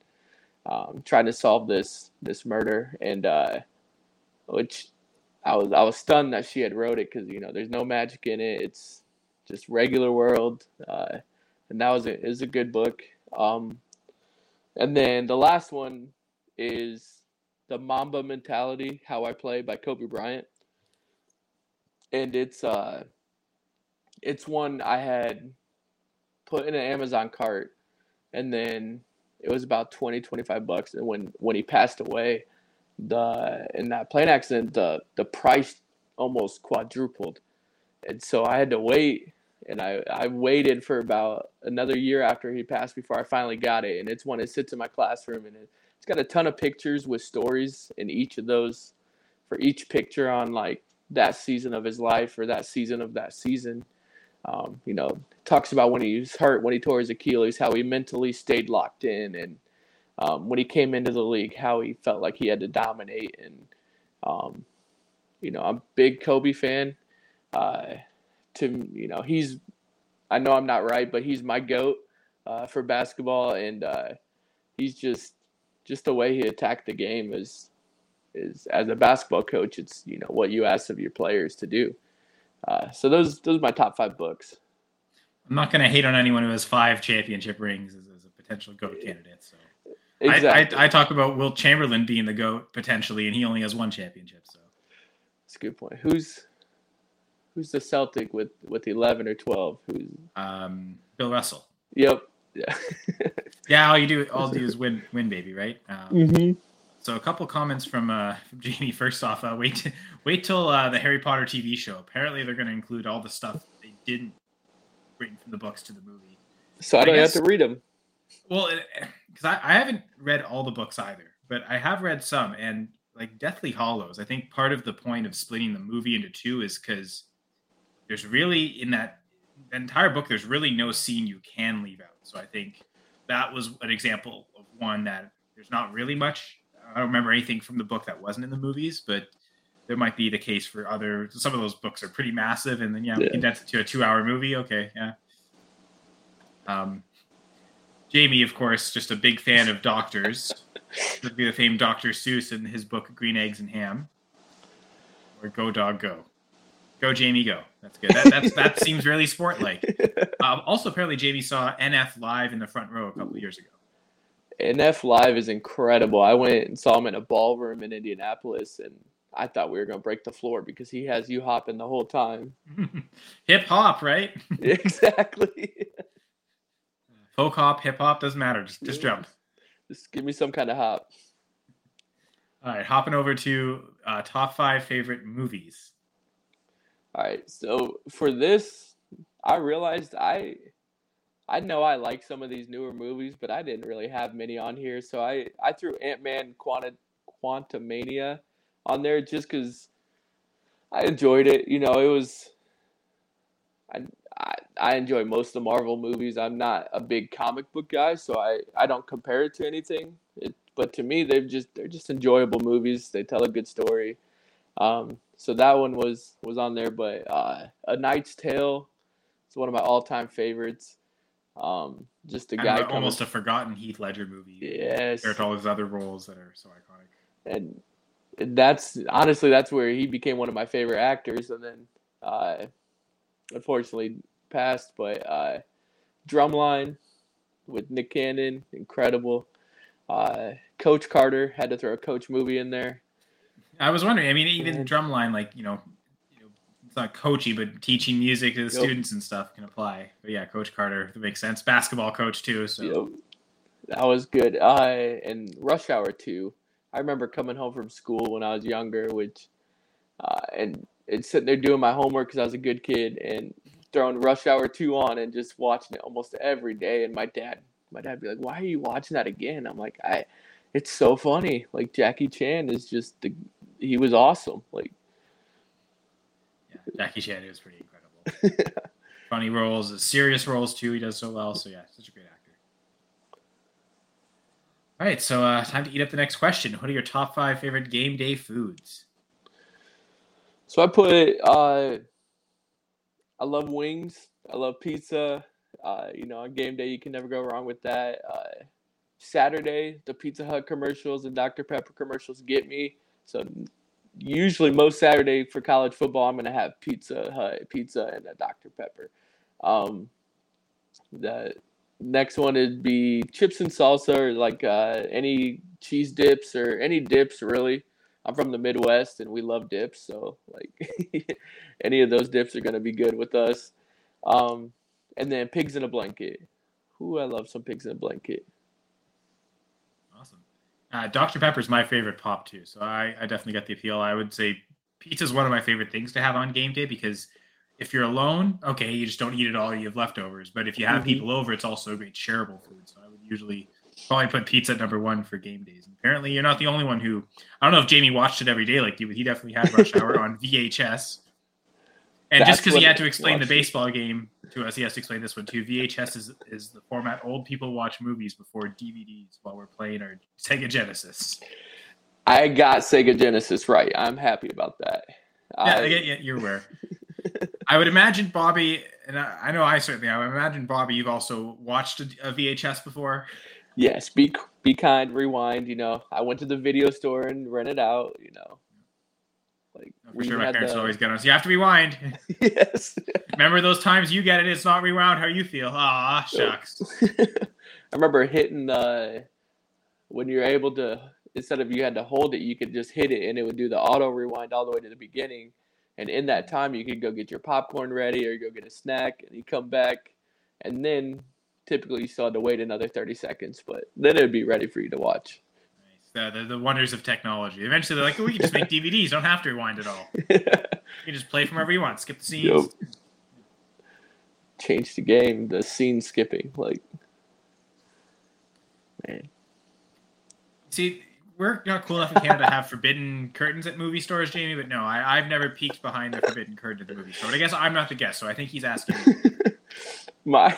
um, trying to solve this this murder. And uh, which I was I was stunned that she had wrote it because you know there's no magic in it. It's just regular world, uh, and that was a is a good book. Um, and then the last one is the Mamba Mentality: How I Play by Kobe Bryant, and it's uh, it's one I had put in an Amazon cart, and then it was about 20, 25 bucks. And when when he passed away, the in that plane accident, the the price almost quadrupled, and so I had to wait. And I, I waited for about another year after he passed before I finally got it. And it's one that sits in my classroom and it, it's got a ton of pictures with stories in each of those for each picture on like that season of his life or that season of that season. Um, you know, talks about when he was hurt, when he tore his Achilles, how he mentally stayed locked in, and um, when he came into the league, how he felt like he had to dominate. And um, you know, I'm a big Kobe fan. Uh, to you know, he's I know I'm not right, but he's my goat uh, for basketball, and uh, he's just just the way he attacked the game is is as a basketball coach, it's you know what you ask of your players to do. Uh, so those those are my top five books. I'm not going to hate on anyone who has five championship rings as, as a potential goat candidate. So exactly. I, I, I, talk about Wilt Chamberlain being the goat potentially, and he only has one championship. So that's a good point. Who's who's the Celtic with with eleven or twelve? Who's um, Bill Russell. Yep. Yeah. yeah. All you do, all you do is win, win, baby, right? Um, mm-hmm. So a couple comments from uh, from Jamie. First off, uh, wait t- wait till uh, the Harry Potter TV show. Apparently, they're going to include all the stuff they didn't bring from the books to the movie. So I don't I guess, have to read them. Well, because I, I haven't read all the books either, but I have read some, and like Deathly Hallows. I think part of the point of splitting the movie into two is because there's really in that entire book there's really no scene you can leave out. So I think that was an example of one that there's not really much. I don't remember anything from the book that wasn't in the movies, but there might be the case for other. Some of those books are pretty massive, and then yeah, yeah. condense it to a two-hour movie. Okay, yeah. Um, Jamie, of course, just a big fan of doctors. Would be the famed Dr. Seuss in his book Green Eggs and Ham, or Go Dog Go. Go Jamie, go. That's good. That that's, that seems really sport like. Um, also, apparently, Jamie saw NF live in the front row a couple of years ago. NF live is incredible. I went and saw him in a ballroom in Indianapolis, and I thought we were going to break the floor because he has you hopping the whole time. hip hop, right? exactly. Folk hop, hip hop doesn't matter. Just just jump. Just give me some kind of hop. All right, hopping over to uh, top five favorite movies. All right, so for this, I realized I, I know I like some of these newer movies, but I didn't really have many on here. So I I threw Ant Man Quanta Quantumania on there just because I enjoyed it. You know, it was. I, I I enjoy most of the Marvel movies. I'm not a big comic book guy, so I, I don't compare it to anything. It, but to me, they've just they're just enjoyable movies. They tell a good story. Um, so that one was was on there. But uh, A Knight's Tale is one of my all time favorites. Um, just a guy almost a forgotten Heath Ledger movie. Yes, compared to all his other roles that are so iconic. And that's honestly that's where he became one of my favorite actors, and then uh, unfortunately passed. But uh, Drumline with Nick Cannon, incredible. Uh, Coach Carter had to throw a Coach movie in there. I was wondering. I mean, even Drumline, like you know, you know, it's not coachy, but teaching music to the yep. students and stuff can apply. But yeah, Coach Carter, that makes sense. Basketball coach too. So yep. that was good. Uh, and Rush Hour two I remember coming home from school when I was younger, which uh, and and sitting there doing my homework because I was a good kid and throwing Rush Hour two on and just watching it almost every day. And my dad, my dad, be like, "Why are you watching that again?" I'm like, "I, it's so funny. Like Jackie Chan is just the, he was awesome. Like, yeah, Jackie Chan is pretty incredible. Funny roles, serious roles too. He does so well. So yeah, such a great actor. All right, so uh, time to eat up the next question. What are your top five favorite game day foods? So I put, uh, I love wings. I love pizza. Uh, you know, on game day, you can never go wrong with that. Uh, Saturday, the Pizza Hut commercials and Dr. Pepper commercials get me. So usually most Saturday for college football, I'm gonna have Pizza Hut pizza and a Dr. Pepper. Um, the next one would be chips and salsa, or like uh, any cheese dips or any dips really. I'm from the Midwest and we love dips, so like any of those dips are gonna be good with us. Um, and then pigs in a blanket. Ooh, I love some pigs in a blanket. Uh, Dr. Pepper is my favorite pop too, so I, I definitely get the appeal. I would say pizza is one of my favorite things to have on game day because if you're alone, okay, you just don't eat it all, you have leftovers. But if you have mm-hmm. people over, it's also a great shareable food. So I would usually probably put pizza at number one for game days. And apparently, you're not the only one who. I don't know if Jamie watched it every day like you, but he definitely had Rush Hour on VHS. And That's just because he had to explain the baseball game to us, he has to explain this one too. VHS is is the format old people watch movies before DVDs while we're playing our Sega Genesis. I got Sega Genesis right. I'm happy about that. Yeah, I, yeah you're aware. I would imagine Bobby, and I, I, know I certainly. I would imagine Bobby, you've also watched a, a, VHS before. Yes, be be kind, rewind. You know, I went to the video store and rented out. You know, like for sure, my parents the... always get us. You have to rewind. yes. Remember those times you get it? It's not rewound. How you feel? Ah, shucks. I remember hitting the when you're able to instead of you had to hold it, you could just hit it and it would do the auto rewind all the way to the beginning. And in that time, you could go get your popcorn ready or go get a snack, and you come back, and then typically you still had to wait another 30 seconds, but then it would be ready for you to watch. The, the, the, wonders of technology. Eventually, they're like, oh, we can just make DVDs. Don't have to rewind at all. you can just play from wherever you want. Skip the scenes. Yep. Change the game. The scene skipping, like, man. See, we're not cool enough in Canada to have forbidden curtains at movie stores, Jamie. But no, I, have never peeked behind the forbidden curtain at the movie store. But I guess I'm not the guest, so I think he's asking. my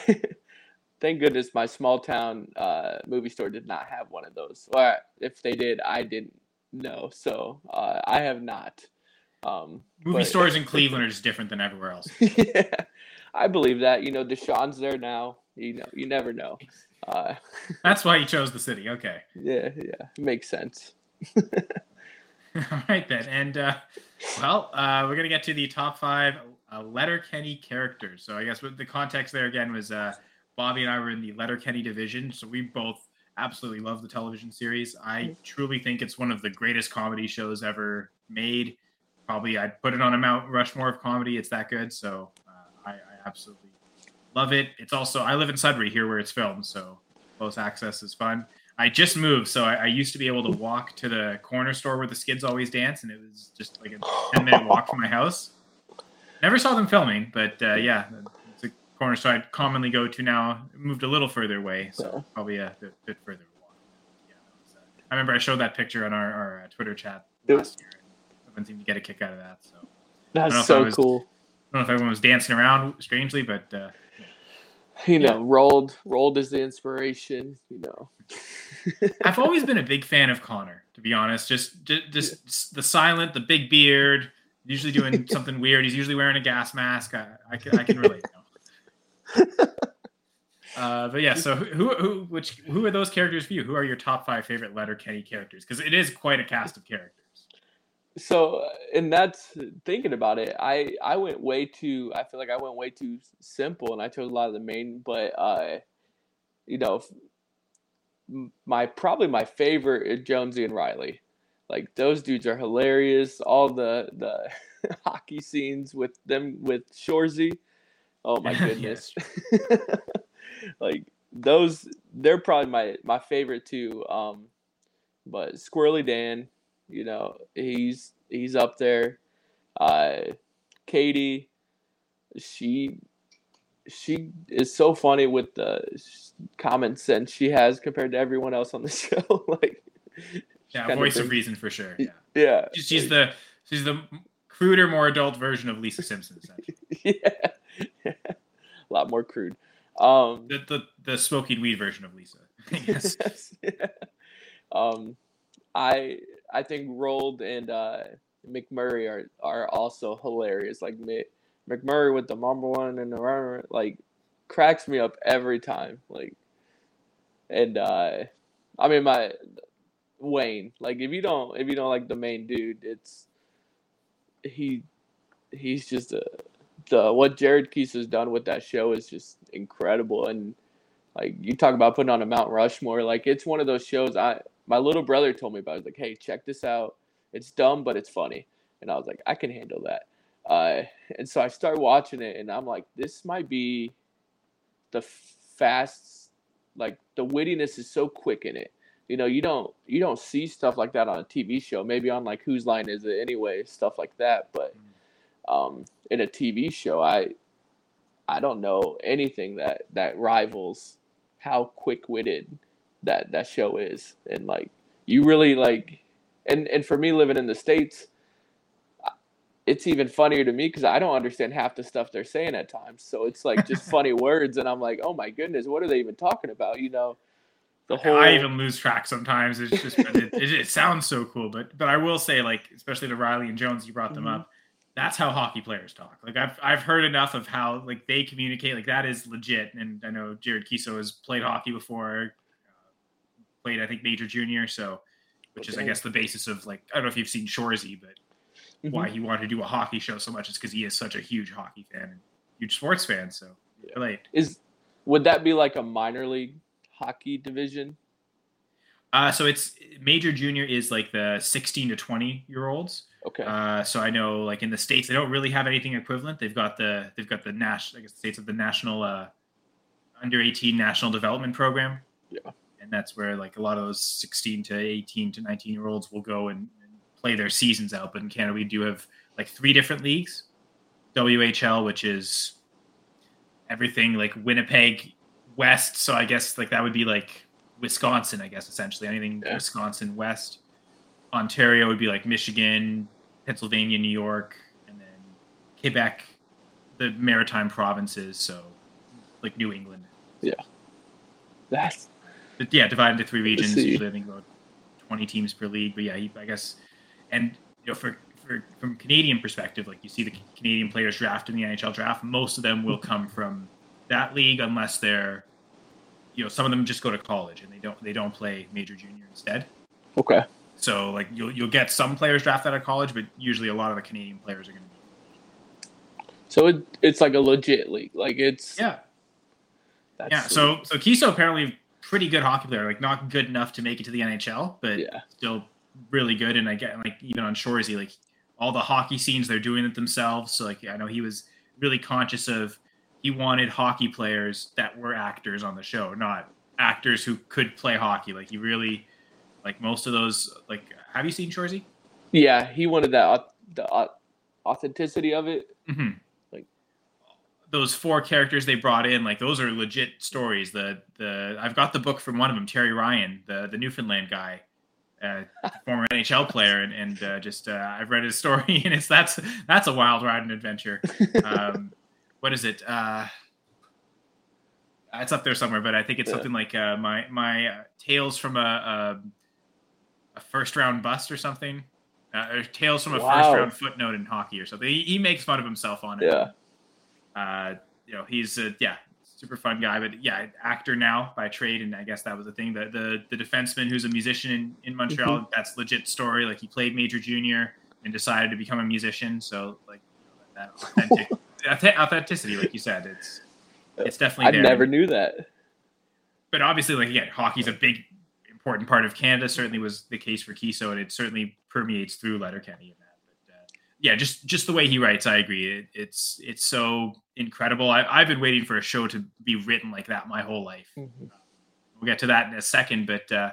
thank goodness my small town uh, movie store did not have one of those. Or if they did, I didn't know. So uh, I have not. Um, movie but, stores in Cleveland are just different than everywhere else. yeah, I believe that. You know, Deshaun's there now. You know, you never know. Uh, That's why you chose the city. Okay. Yeah, yeah, makes sense. All right then, and uh, well, uh, we're gonna get to the top five uh, Letterkenny characters. So I guess the context there again was uh, Bobby and I were in the Letterkenny division, so we both absolutely love the television series. I mm-hmm. truly think it's one of the greatest comedy shows ever made. Probably I'd put it on a Mount Rushmore of comedy. It's that good. So uh, I, I, absolutely love it. It's also I live in Sudbury here where it's filmed, so close access is fun. I just moved, so I, I, used to be able to walk to the corner store where the skids always dance, and it was just like a ten minute walk from my house. Never saw them filming, but uh, yeah, corner so I'd commonly go to now moved a little further away, so yeah. probably a bit, bit further. Yeah, was, uh, I remember I showed that picture on our, our uh, Twitter chat last year. Everyone seemed to get a kick out of that. So that's so was, cool. I don't know if everyone was dancing around strangely, but uh, you know, yeah. Roald Roald is the inspiration. You know, I've always been a big fan of Connor, to be honest. Just just, just the silent, the big beard, usually doing something weird. He's usually wearing a gas mask. I, I can I can relate. Uh, but yeah, so who who which who are those characters for you? Who are your top five favorite Letterkenny characters? Because it is quite a cast of characters. So, and that's thinking about it. I I went way too. I feel like I went way too simple, and I chose a lot of the main. But uh, you know, my probably my favorite is Jonesy and Riley. Like those dudes are hilarious. All the the hockey scenes with them with Shoresy Oh my goodness. like those they're probably my my favorite too. Um but Squirrely Dan, you know, he's he's up there. Uh Katie, she she is so funny with the common sense she has compared to everyone else on the show. like yeah, voice of, of, reason for sure. Yeah, yeah. She's the she's the cruder, more adult version of Lisa Simpson. yeah, a lot more crude. Um, the, the the smoking weed version of Lisa. yes. yeah. Um, I I think Roald and uh, McMurray are are also hilarious. Like McMurray with the mumble one and the like cracks me up every time. Like, and uh, I mean my Wayne. Like if you don't if you don't like the main dude, it's he he's just a the what Jared Keeso has done with that show is just incredible. And like you talk about putting on a Mount Rushmore, like it's one of those shows. I my little brother told me about. It. like, hey, check this out. It's dumb, but it's funny. And I was like, I can handle that. Uh, and so I start watching it, and I'm like, this might be the fast, like the wittiness is so quick in it. You know, you don't you don't see stuff like that on a TV show. Maybe on like Whose Line Is It Anyway, stuff like that. But um, in a TV show, I I don't know anything that that rivals how quick witted that that show is, and like you really like, and and for me living in the states, it's even funnier to me because I don't understand half the stuff they're saying at times. So it's like just funny words, and I'm like, oh my goodness, what are they even talking about? You know, the whole. I even lose track sometimes. It's just it, it, it, sounds so cool, but but I will say, like especially to Riley and Jones, you brought them mm-hmm. up. That's how hockey players talk. Like I've I've heard enough of how like they communicate. Like that is legit. And I know Jared Keeso has played hockey before, uh, played I think major junior. So, which okay. is I guess the basis of like I don't know if you've seen Shoresy, but mm-hmm. why he wanted to do a hockey show so much is because he is such a huge hockey fan and huge sports fan. So yeah. relate. Is would that be like a minor league hockey division? Uh, so it's major junior is like the 16 to 20 year olds. Okay. Uh, so I know like in the states they don't really have anything equivalent. They've got the they've got the national I guess the states of the national uh, under 18 national development program. Yeah. And that's where like a lot of those 16 to 18 to 19 year olds will go and play their seasons out. But in Canada, we do have like three different leagues WHL, which is everything like Winnipeg West. So I guess like that would be like Wisconsin, I guess, essentially anything yeah. Wisconsin West. Ontario would be like Michigan, Pennsylvania, New York, and then Quebec, the maritime provinces. So like New England. Yeah. That's. But yeah, divided into three regions. Usually, I think about 20 teams per league. But yeah, I guess and you know, for, for from Canadian perspective, like you see the Canadian players draft in the NHL draft, most of them will come from that league unless they're, you know, some of them just go to college and they don't they don't play major junior instead. Okay. So like you'll you'll get some players drafted out of college, but usually a lot of the Canadian players are going to be. So it, it's like a legit league, like it's yeah. yeah. Sweet. So so Keeso apparently pretty good hockey player, like not good enough to make it to the NHL, but yeah. still really good. And I get like even on Shoresy, like all the hockey scenes they're doing it themselves. So like I know he was really conscious of he wanted hockey players that were actors on the show, not actors who could play hockey. Like he really like most of those like have you seen Shoresy? Yeah, he wanted that the authenticity of it. Mm-hmm. Like those four characters they brought in, like those are legit stories. The the I've got the book from one of them, Terry Ryan, the the Newfoundland guy uh, former NHL player, and, and uh, just uh, I've read his story, and it's that's that's a wild ride and adventure. Um, what is it? Uh, it's up there somewhere, but I think it's yeah. something like uh, my my uh, tales from a, a, a first round bust or something, or tales from a wow. first round footnote in hockey or something. He, he, makes fun of himself on it. Yeah. you know, he's a yeah, super fun guy. But yeah, actor now by trade, and I guess that was the thing. The the, the defenseman who's a musician in, in Montreal, mm-hmm. that's legit story. Like he played major junior and decided to become a musician. So like that authentic authenticity, like you said, it's it's definitely. I there. never knew that. But obviously, like again, hockey's a big important part of Canada. Certainly was the case for Keeso, and it certainly permeates through Letterkenny yeah, just just the way he writes, I agree. It, it's it's so incredible. I, have been waiting for a show to be written like that my whole life. Mm-hmm. We'll get to that in a second, but uh,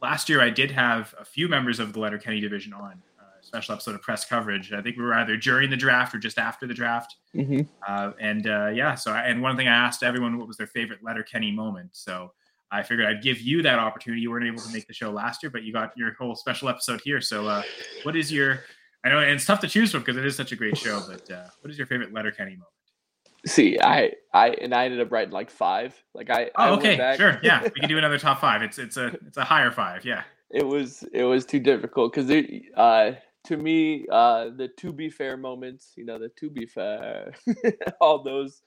last year I did have a few members of the Letterkenny division on uh, a special episode of press coverage. I think we were either during the draft or just after the draft. Mm-hmm. Uh, and uh, yeah, so I, and one thing I asked everyone what was their favorite Letterkenny moment. So I figured I'd give you that opportunity. You weren't able to make the show last year, but you got your whole special episode here. So, uh, what is your I know it's tough to choose from because it is such a great show. But uh, what is your favorite Letterkenny moment? See, I I and I ended up writing like five. Like I. Oh, I okay, sure, yeah. We can do another top five. It's it's a it's a higher five. Yeah. It was it was too difficult because it uh to me uh the to be fair moments you know the to be fair all those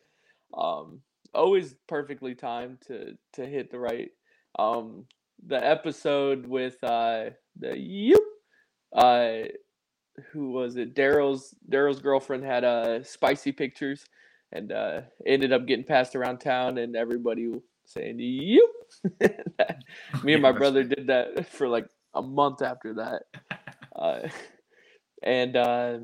um always perfectly timed to to hit the right. Um, the episode with uh the you, uh, who was it? Daryl's Daryl's girlfriend had uh spicy pictures, and uh ended up getting passed around town, and everybody saying you. Me and my brother did that for like a month after that. Uh, and uh,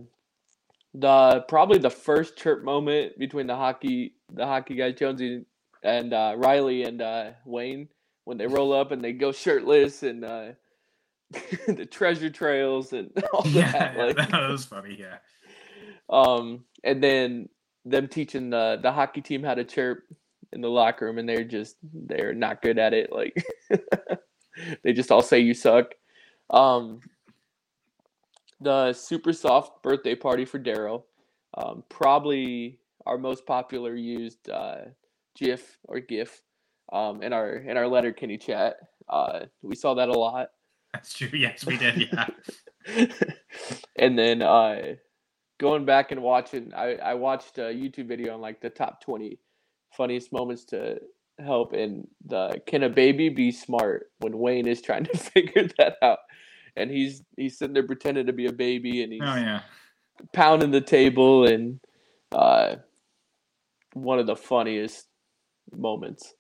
the probably the first chirp moment between the hockey the hockey guy Jonesy and uh, Riley and uh, Wayne when they roll up and they go shirtless and uh, the treasure trails and all yeah, that. Like, that was funny. Yeah. um, and then them teaching the the hockey team how to chirp in the locker room, and they're just they're not good at it. Like they just all say you suck. Um, the super soft birthday party for Daryl, um, probably our most popular used uh, GIF or GIF um, in our in our Letterkenny chat. Uh, we saw that a lot. That's true. Yes, we did. Yeah. and then uh, going back and watching, I, I watched a YouTube video on like the top twenty funniest moments to help in the can a baby be smart when Wayne is trying to figure that out. And he's he's sitting there pretending to be a baby and he's Oh yeah. pounding the table and uh one of the funniest moments.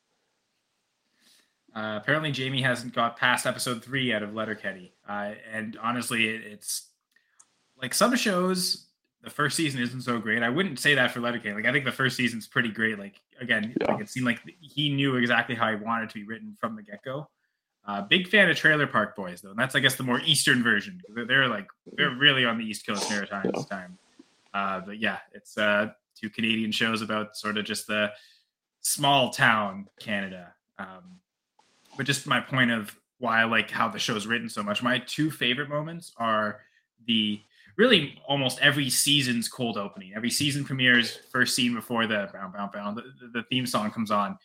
Uh, apparently, Jamie hasn't got past episode three out of Letterkenny, uh, and honestly, it, it's like some shows. The first season isn't so great. I wouldn't say that for Letterkenny. Like I think the first season's pretty great. Like again, Yeah. like it seemed like he knew exactly how he wanted to be written from the get go. Uh, big fan of Trailer Park Boys though, and that's I guess the more Eastern version. They're, they're like they're really on the East Coast Maritimes Yeah. time. Uh, but yeah, it's uh, two Canadian shows about sort of just the small town Canada. Um, but just my point of why I like how the show's written so much. My two favorite moments are the really almost every season's cold opening. Every season premieres first scene before the bound bound bound the, the theme song comes on.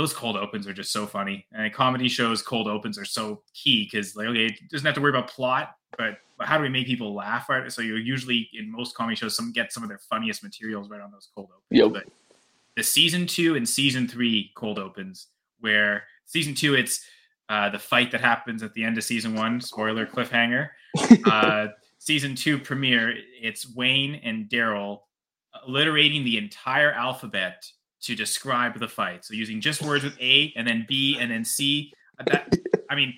Those cold opens are just so funny. And comedy shows cold opens are so key because like okay, it doesn't have to worry about plot, but, but how do we make people laugh? Right. So you usually in most comedy shows some get some of their funniest materials right on those cold opens. Yep. But the season two and season three cold opens where season two it's uh, the fight that happens at the end of season one spoiler cliffhanger uh, season two premiere it's wayne and daryl alliterating the entire alphabet to describe the fight. So using just words with a and then b and then c Uh, that i mean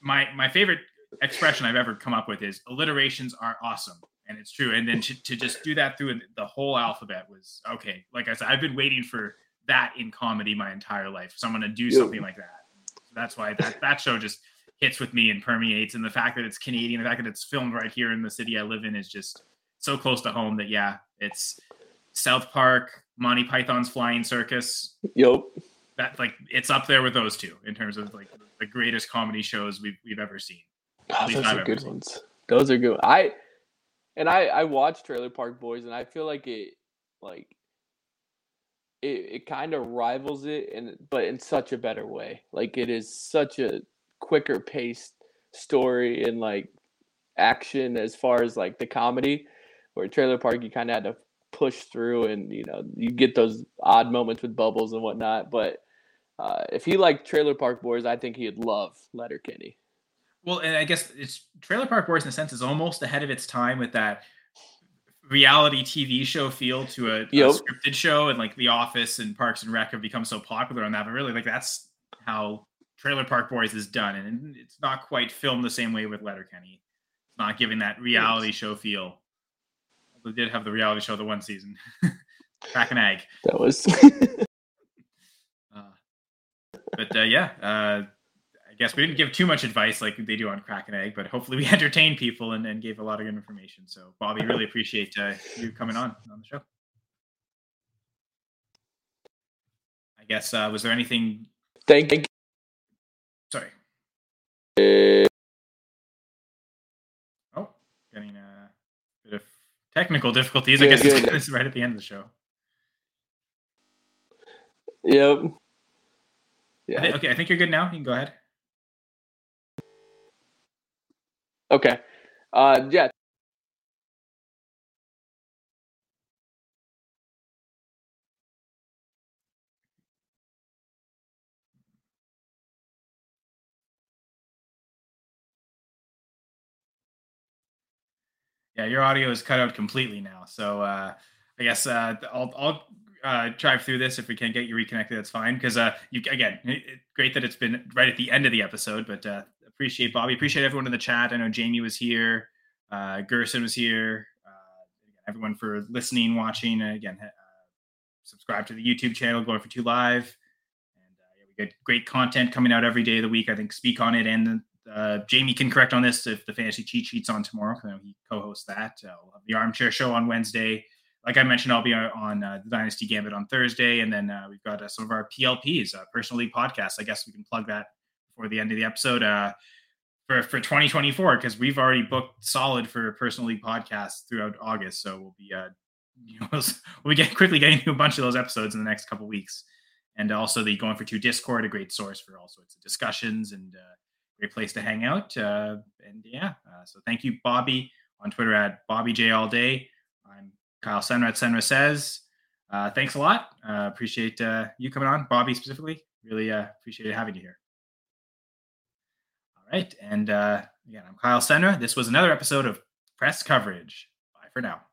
my my favorite expression i've ever come up with is alliterations are awesome and it's true. And then to, to just do that through the whole alphabet was okay like i said i've been waiting for that in comedy my entire life someone to do something like that. So that's why that that show just hits with me and permeates and the fact that it's canadian the fact that it's filmed right here in the city i live in is just so close to home that yeah it's south park monty python's flying circus Yep. that like it's up there with those two in terms of like the greatest comedy shows we've, we've ever seen Oh, those I've are good seen. ones. Those are good. I and I I watched Trailer Park Boys and I feel like it like it it kind of rivals it and but in such a better way. Like it is such a quicker paced story and like action as far as like the comedy where Trailer Park you kind of had to push through and you know you get those odd moments with bubbles and whatnot but uh, if he liked Trailer Park Boys, I think he'd love Letterkenny. Well, and I guess it's Trailer Park Boys in a sense is almost ahead of its time with that reality TV show feel to a, a scripted show, and like The Office and Parks and Rec have become so popular on that. But really, like that's how Trailer Park Boys is done, and it's not quite filmed the same way with Letterkenny. It's not giving that reality show feel. They did have the reality show the one season, Crack an Egg. That was Uh, but uh, yeah, uh, I guess we didn't give too much advice like they do on Crack and Egg, but hopefully we entertained people and, and gave a lot of good information. So, Bobby, really appreciate uh, you coming on on the show. I guess uh, was there anything? thank you. Sorry. Oh, getting a bit of technical difficulties. I guess it's, right at the end of the show. Yep. I Yeah. okay, I think you're good now. You can go ahead. Okay. Uh, yeah. Yeah, your audio is cut out completely now. So uh, I guess uh, I'll, I'll uh, drive through this. If we can't get you reconnected, that's fine. Because uh, you again, it, it, great that it's been right at the end of the episode. But uh, appreciate Bobby. Appreciate everyone in the chat. I know Jamie was here. Uh, Gerson was here. Uh, everyone for listening, watching. And again, uh, subscribe to the YouTube channel, Going for Two Live. And uh, yeah, we get great content coming out every day of the week. I think Speak on it and uh, Jamie can correct on this if the fantasy cheat sheets on tomorrow. He co-hosts that. Uh, we'll the armchair show on Wednesday. Like I mentioned, I'll be on uh, the Dynasty Gambit on Thursday, and then uh, we've got uh, some of our PLPs, uh, personal league podcasts. I guess we can plug that before the end of the episode for for 2024 because we've already booked solid for personal league podcasts throughout August. So we'll be you know we'll get quickly getting through a bunch of those episodes in the next couple weeks. And also the going for two Discord, a great source for all sorts of discussions and great place to hang out. Uh, and yeah, uh, so thank you, Bobby, on Twitter at Bobby J All Day. I'm Kyle Senra at Senra Says. Uh, thanks a lot. Uh, appreciate uh, you coming on, Bobby specifically. Really uh, appreciate having you here. All right. And again, I'm Kyle Senra. This was another episode of Press Coverage. Bye for now.